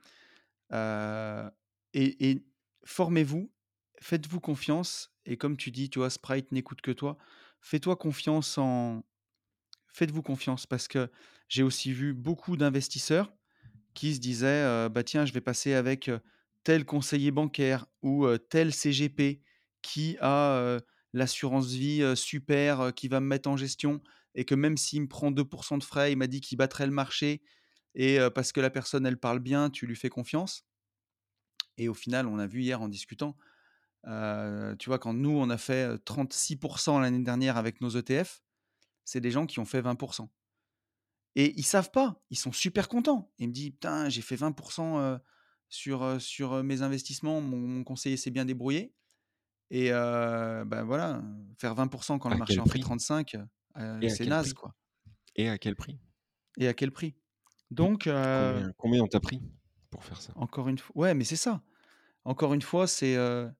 et et formez-vous, faites-vous confiance et comme tu dis, tu vois, Sprite n'écoute que toi. Fais-toi confiance en faites-vous confiance parce que j'ai aussi vu beaucoup d'investisseurs qui se disaient, «Bah, tiens, je vais passer avec, tel conseiller bancaire ou, tel CGP qui a, l'assurance vie, super, qui va me mettre en gestion» et que même s'il me prend 2 de frais, il m'a dit qu'il battrait le marché et parce que la personne, elle parle bien, tu lui fais confiance et au final, on a vu hier en discutant, tu vois, quand nous, on a fait, heu, 36 l'année dernière avec nos ETF, c'est des gens qui ont fait 20 et ils savent pas, ils sont super contents. Il me dit: «Putain, j'ai fait 20 heu, sur, heu, sur, mes investissements, mon mon conseiller s'est bien débrouillé» et heu, bah, voilà, faire 20% quand le marché en fait prix? 35, heu, Et à c'est naze, quoi Et à quel prix? et à quel prix? Donc Combien combien on t'a pris pour faire ça? encore une fois ouais, mais c'est ça. Encore une fois, c'est, de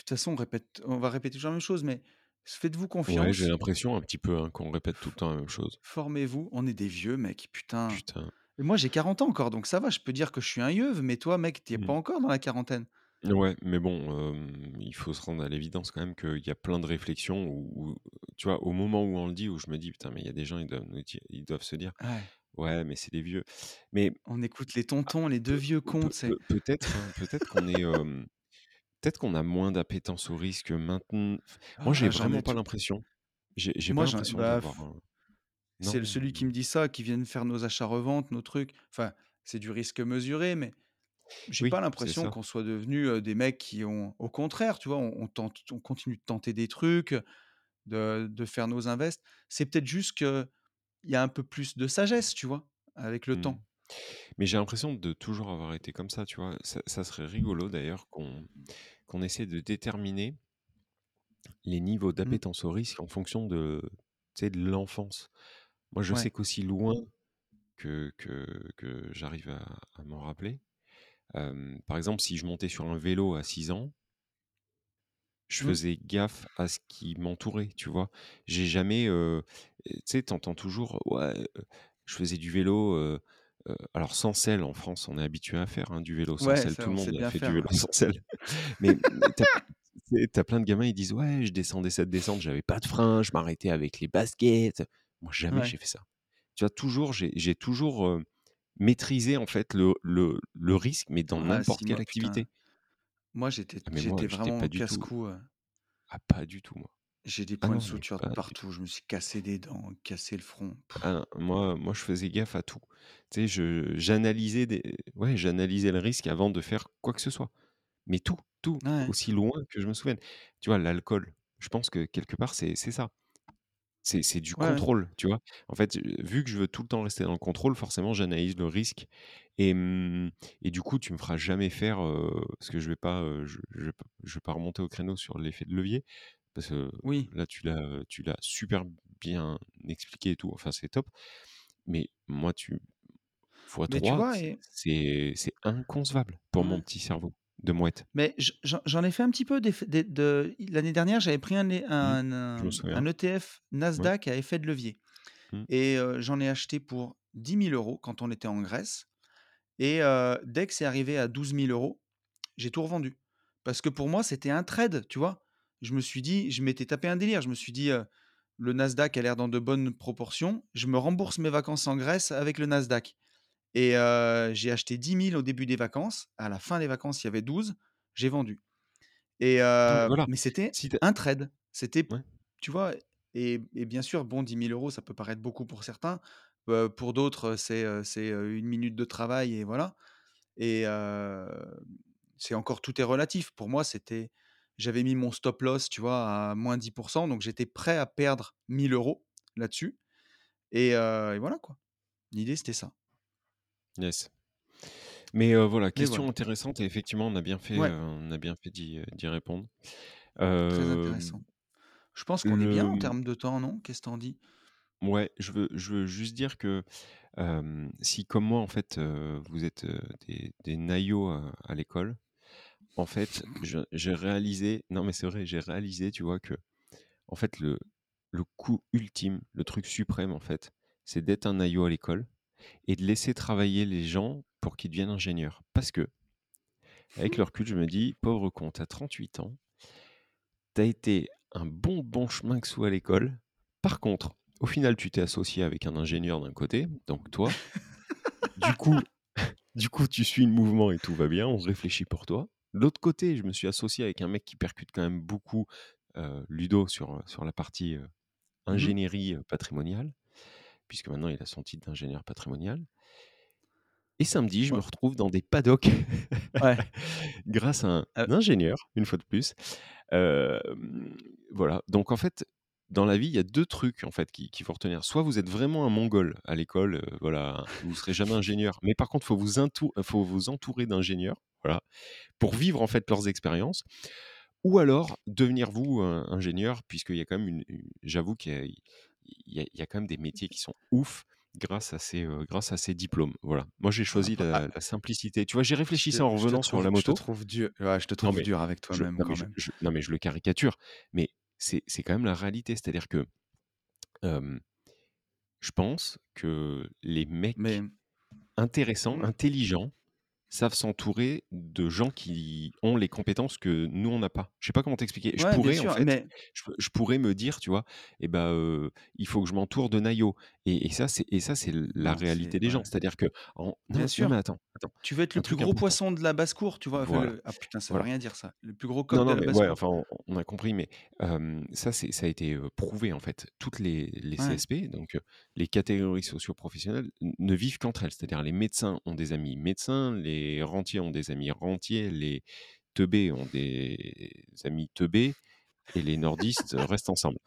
toute façon, on répète on va répéter toujours la même chose, mais faites-vous Ouais, j'ai confiance, l'impression un petit peu, hein, qu'on répète tout le temps la même chose. formez-vous. On est des vieux, mec, putain. Putain. Et moi, j'ai 40 ans encore, donc ça va, je peux dire que je suis un yeuve, mais toi, mec, tu es pas Mmh. encore dans la quarantaine. Ouais, mais bon, il faut se rendre à l'évidence quand même qu'il y a plein de réflexions où où, tu vois, au moment où on le dit, où je me dis: «Putain, mais il y a des gens, ils doivent ils se dire: Ouais. Ouais, mais c'est les vieux. Mais On écoute les tontons, les 2 Peu vieux cons, sais? peu peut-être, hein, peut-être qu'on est, peut-être qu'on a moins d'appétence au risque maintenant. moi, j'ai Ah, vraiment pas l'impression. J'ai pas l'impression bah, d'avoir un c'est celui qui me dit ça, qui viennent faire nos achats-reventes, nos trucs. Enfin, c'est du risque mesuré, mais j'ai pas Oui, c'est l'impression qu'on soit devenus, des mecs qui ont au contraire, tu vois? On on tente on continue de tenter des trucs, de de faire nos invests. C'est peut-être juste qu'il y a un peu plus de sagesse, tu vois? Avec le Mmh. temps. Mais j'ai l'impression de toujours avoir été comme ça, tu vois? Ça ça serait rigolo d'ailleurs qu'on qu'on essaie de déterminer les niveaux Mmh. d'appétence au risque en fonction de, tu sais, de l'enfance. Moi, je sais Ouais. qu'aussi loin que que que j'arrive à à m'en rappeler, par exemple, si je montais sur un vélo à 6 ans je Mmh. faisais gaffe à ce qui m'entourait, tu vois? J'ai jamais, tu sais, tu entends toujours: «Ouais, je faisais du vélo», heu, alors sans selle en France, on est habitué à faire, hein, du vélo sans Ouais, selle. ça, Tout le monde a fait du vélo sans selle. Mais mais tu as tu sais, tu as plein de gamins, ils disent: «Ouais, je descendais cette descente, j'avais pas de frein, je m'arrêtais avec les baskets». Moi, jamais Ouais. j'ai fait ça. Tu vois, toujours, j'ai toujours, maîtrisé en fait le le le risque, mais dans Ah n'importe quelle moi, putain, activité. moi, j'étais Ah vraiment pas du tout casse-cou, ah pas du tout moi. J'ai des Ah points de non, mais suture de pas partout, je me suis cassé des dents, cassé le front. Ah non, moi moi je faisais gaffe à tout. Tu sais, je j'analysais des ouais, j'analysais le risque avant de faire quoi que ce soit. Mais tout, tout, Ouais, aussi loin que je me souvienne. Tu vois, l'alcool, je pense que quelque part c'est c'est ça. C'est c'est du ouais, ouais. contrôle, tu vois? En fait, vu que je veux tout le temps rester dans le contrôle, forcément j'analyse le risque et mmh et du coup, tu me feras jamais faire, heu, parce que je vais pas, je je vais pas je vais pas remonter au créneau sur l'effet de levier, parce que Oui, là tu l'as, tu l'as super bien expliqué et tout, enfin c'est top. Mais moi tu fois mais tu 3, vois c et c'est c'est inconcevable pour mon petit cerveau de mouette. mais j'en ai fait un petit peu des f des de l'année dernière, j'avais pris un Mmh. un, un ETF Ouais. Nasdaq à effet de levier Mmh. et j'en ai acheté pour 10 000 € quand on était en Grèce et heu, dès que c'est arrivé à 12 000 €, j'ai tout revendu. Parce que pour moi, c'était un trade, tu vois? Je me suis dit je m'étais tapé un délire, je me suis dit, «Le Nasdaq a l'air dans de bonnes proportions, je me rembourse mes vacances en Grèce avec le Nasdaq». Et j'ai acheté 10 000 au début des vacances. À la fin des vacances, il y avait 12, j'ai vendu et voilà, mais c'était si un trade. C'était ouais. tu vois? Et et bien sûr, bon 10 000 € ça peut paraître beaucoup pour certains, pour d'autres, c'est, 1 minute de travail et voilà et c'est encore tout est relatif. Pour moi, c'était j'avais mis mon stop loss, tu vois, à moins 10% donc j'étais prêt à perdre 1 000 € là-dessus et voilà quoi. L'idée, c'était ça. Yes. Mais voilà, question voilà. intéressante et effectivement, on a bien fait, Ouais, heu, on a bien fait d'y, répondre. très intéressant. Je pense qu'on est bien en termes de temps, non? Qu'est-ce que tu dis? ouais, je veux je veux juste dire que, si comme moi, en fait, vous êtes, des des à l'école, en fait, je j'ai réalisé non, mais c'est vrai, j'ai réalisé, tu vois, que en fait, le le coup ultime, le truc suprême, en fait, c'est d'être un naïot à l'école et de laisser travailler les gens pour qu'ils deviennent ingénieurs. Parce que Avec le recul, je me dis: «Pauvre con, tu as 38 ans, tu as été un bon bon chemin que soit à l'école. Par contre, au final, tu t'es associé avec un ingénieur d'un côté, donc toi. Du coup du coup, tu suis le mouvement et tout va bien, on réfléchit pour toi. De l'autre côté, je me suis associé avec un mec qui percute quand même beaucoup, Ludo sur, sur la partie, Mmh. ingénierie, patrimoniale, puisque maintenant il a son titre d'ingénieur patrimonial. Et samedi, je me retrouve dans des paddocks ouais, grâce à un heu, ingénieur, une fois de plus. Voilà, donc en fait, dans la vie, il y a 2 trucs en fait qui qu'il faut retenir. Soit vous êtes vraiment un mongol à l'école, heu, voilà, vous serez jamais ingénieur, mais par contre, faut vous faut vous entourer d'ingénieurs, voilà, pour vivre en fait leurs expériences. Ou alors devenir vous, ingénieur puisqu'il y a quand même une une j'avoue qu'il y a y y quand même des métiers qui sont ouf grâce à ces, heu, grâce à ces diplômes, voilà. Moi, j'ai choisi après ah, la la simplicité. Tu vois, j'ai réfléchi ça en revenant sur la je te moto. trouve dur ouais, je te trouve dur avec toi-même non non mais je le caricature, mais c'est quand même la réalité. C'est-à-dire que, je pense que les Mais mecs intéressants, mmh, intelligents, savent s'entourer de gens qui ont les compétences que nous on n'a pas. Je sais pas comment t'expliquer. Je ouais, pourrais en sûr, fait, mais je je pourrais me dire, tu vois? Et bah, heu, il faut que je m'entoure de naïos Et, et ça, c'est et ça, c'est la Non, réalité c'est des gens. ouais. C'est-à-dire que en non, Bien non, mais sûr. attends, attends, Tu veux être le un plus truc gros important. poisson de la basse-cour, tu vois? Enfin Voilà, le ah putain, ça veut voilà. rien dire ça. Le plus gros Non, coq de non, la mais ouais, basse-cour. enfin, on, on a compris, mais euh, ça, c'est, ça a été euh, prouvé en fait. Toutes les, les Ouais. CSP, donc euh, les catégories socio-professionnelles, n- ne vivent qu'entre elles. C'est-à-dire les médecins ont des amis médecins, les rentiers ont des amis rentiers, les teubés ont des amis teubés, et les nordistes restent ensemble.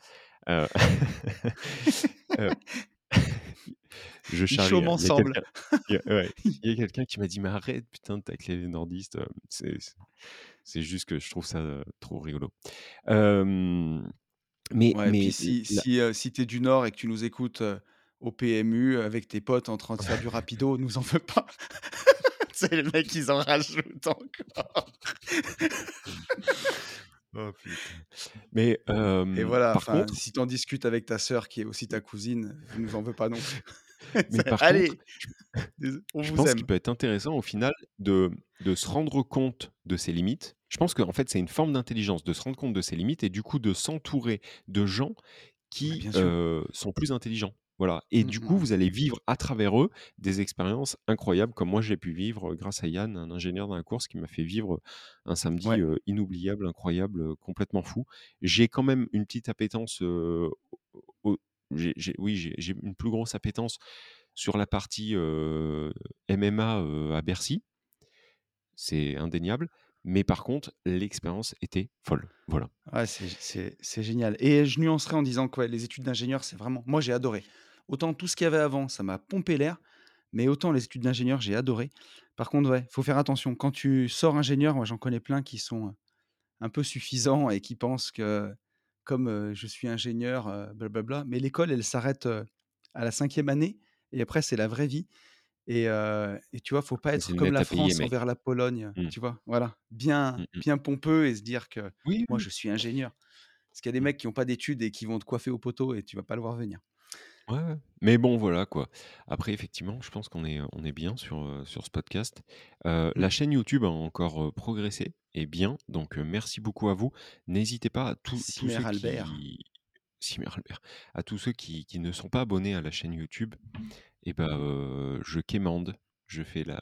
Euh, euh, je Ils charrie. hein. Il y a ensemble. quelqu'un il y a- ouais, quelqu'un qui m'a dit Mais arrête, putain, de tacler les nordistes. euh, C'est, juste que je trouve ça euh, trop rigolo. Euh, mais, Ouais, si tu es du Nord et que tu nous écoutes, au PMU avec tes potes en train de faire du rapido, nous en veux pas. C'est les mecs, ils en rajoutent encore. Oh, putain. Mais Et voilà, par contre, si tu en discutes avec ta sœur qui est aussi ta cousine, nous en veux pas non plus. mais par allez, contre, je, on je vous pense qu'il peut être intéressant au final de, de se rendre compte de ses limites. Je pense qu'en fait, c'est une forme d'intelligence de se rendre compte de ses limites et du coup de s'entourer de gens qui euh, sont plus intelligents. Voilà. Et Mmh, du mmh coup, mh. vous allez vivre à travers eux des expériences incroyables, comme moi j'ai pu vivre grâce à Yann, un ingénieur dans la course qui m'a fait vivre un samedi Ouais. euh, inoubliable, incroyable, euh, complètement fou. J'ai quand même une petite appétence, euh, au- oui, j'ai une plus grosse appétence sur la partie MMA à Bercy, c'est indéniable. Mais par contre, l'expérience était folle. Voilà. Ouais, c'est génial et je nuancerais en disant que, ouais, les études d'ingénieur, c'est vraiment moi, j'ai adoré. Autant tout ce qu'il y avait avant, ça m'a pompé l'air, mais autant les études d'ingénieur, j'ai adoré. Par contre, ouais, faut faire attention. Quand tu sors ingénieur, moi, j'en connais plein qui sont, heu, un peu suffisants et qui pensent que comme, heu, je suis ingénieur, heu, blablabla, mais l'école, elle s'arrête, à la cinquième année et après, c'est la vraie vie et tu vois, faut pas être comme la payer, France envers la Pologne, Mm, tu vois? Voilà, bien mm, mm. bien pompeux et se dire que Oui, moi, oui. je suis ingénieur. Parce qu'il y a des mecs qui ont pas d'études et qui vont te coiffer au poteau et tu vas pas le voir venir. Ouais, ouais. Mais bon, voilà quoi. Après, effectivement, je pense qu'on est, on est bien sur, euh, sur ce podcast. Euh, la chaîne YouTube a encore euh, progressé et bien, donc euh, merci beaucoup à vous. N'hésitez pas à tous tous Simer ceux Albert. qui, Simer Albert, à tous ceux qui, qui ne sont pas abonnés à la chaîne YouTube, et ben, euh, je quémande, je fais la,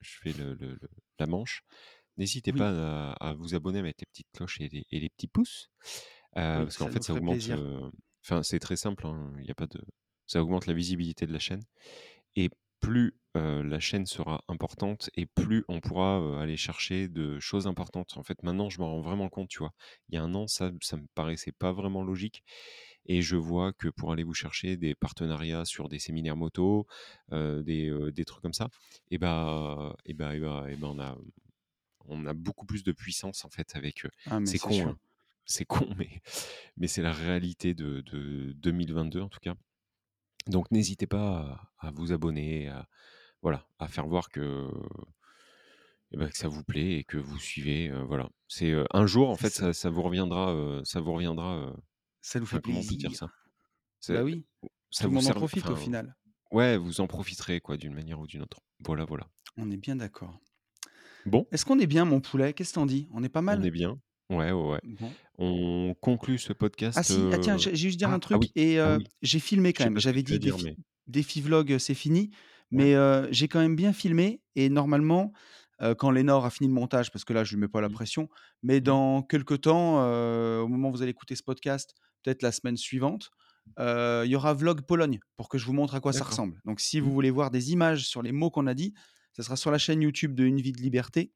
je fais le, le- le- la manche. N'hésitez Oui, pas à, à vous abonner, à mettre les petites cloches et les, et les petits pouces. Euh, oui, parce qu'en ça fait, nous ça ferait augmente. plaisir. euh, Enfin, c'est très simple. hein, y a pas de. Ça augmente la visibilité de la chaîne. Et plus euh, la chaîne sera importante et plus on pourra euh, aller chercher de choses importantes. En fait, maintenant, je m'en rends vraiment compte. Tu vois, il y a un an, ça, ça me paraissait pas vraiment logique. Et je vois que pour aller vous chercher des partenariats sur des séminaires moto, euh, des, des trucs comme ça, et bah, et bah, et bah, et bah, on a on a beaucoup plus de puissance en fait avec. Ah, mais C'est c'est con, mais, mais c'est la réalité de, de 2022 en tout cas. Donc n'hésitez pas à, à vous abonner, à, voilà, à faire voir que, eh ben, que ça vous plaît et que vous suivez. euh, voilà. C'est euh, un jour en fait ça. ça, vous reviendra, euh, ça vous reviendra. Ça nous fait comment on peut dire plaisir. ça? Bah oui, Ça tout vous monde en profite au final. ouais, vous en profiterez quoi d'une manière ou d'une autre. Voilà, voilà. On est bien d'accord. Bon, Est-ce qu'on est bien, mon poulet? Qu'est-ce que t'en dis? On est pas on mal est bien. Ouais, ouais, ouais. Bon. On conclut ce Ah podcast. si, ah tiens, euh, j'ai juste dire Ah, un ah truc oui, et oui. j'ai filmé quand même. J'avais dit dire, défi mais défi vlog, heu, c'est fini, ouais. mais j'ai quand même bien filmé et normalement, quand Lénore a fini le montage, parce que là, je lui mets pas la Mmh, pression, mais mmh. dans quelque temps, au moment où vous allez écouter ce podcast, peut-être la semaine suivante, il y aura vlog Pologne pour que je vous montre à quoi ça ressemble. Donc si Mmh. vous voulez voir des images sur les mots qu'on a dit, ça sera sur la chaîne YouTube de Une vie de liberté.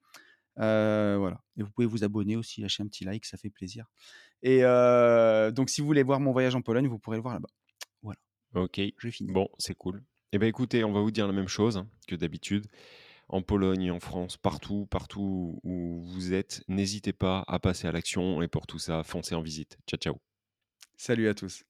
Heu, voilà et vous pouvez vous abonner aussi, lâcher un petit like, ça fait plaisir et heu, donc si vous voulez voir mon voyage en Pologne, vous pourrez le voir là-bas. Voilà, Ok, j'ai fini. bon, c'est cool. Eh ben écoutez, on va vous dire la même chose hein, que d'habitude. En Pologne, en France, partout, partout où vous êtes, n'hésitez pas à passer à l'action et pour tout ça, foncez en visite. Ciao, ciao. Salut à tous.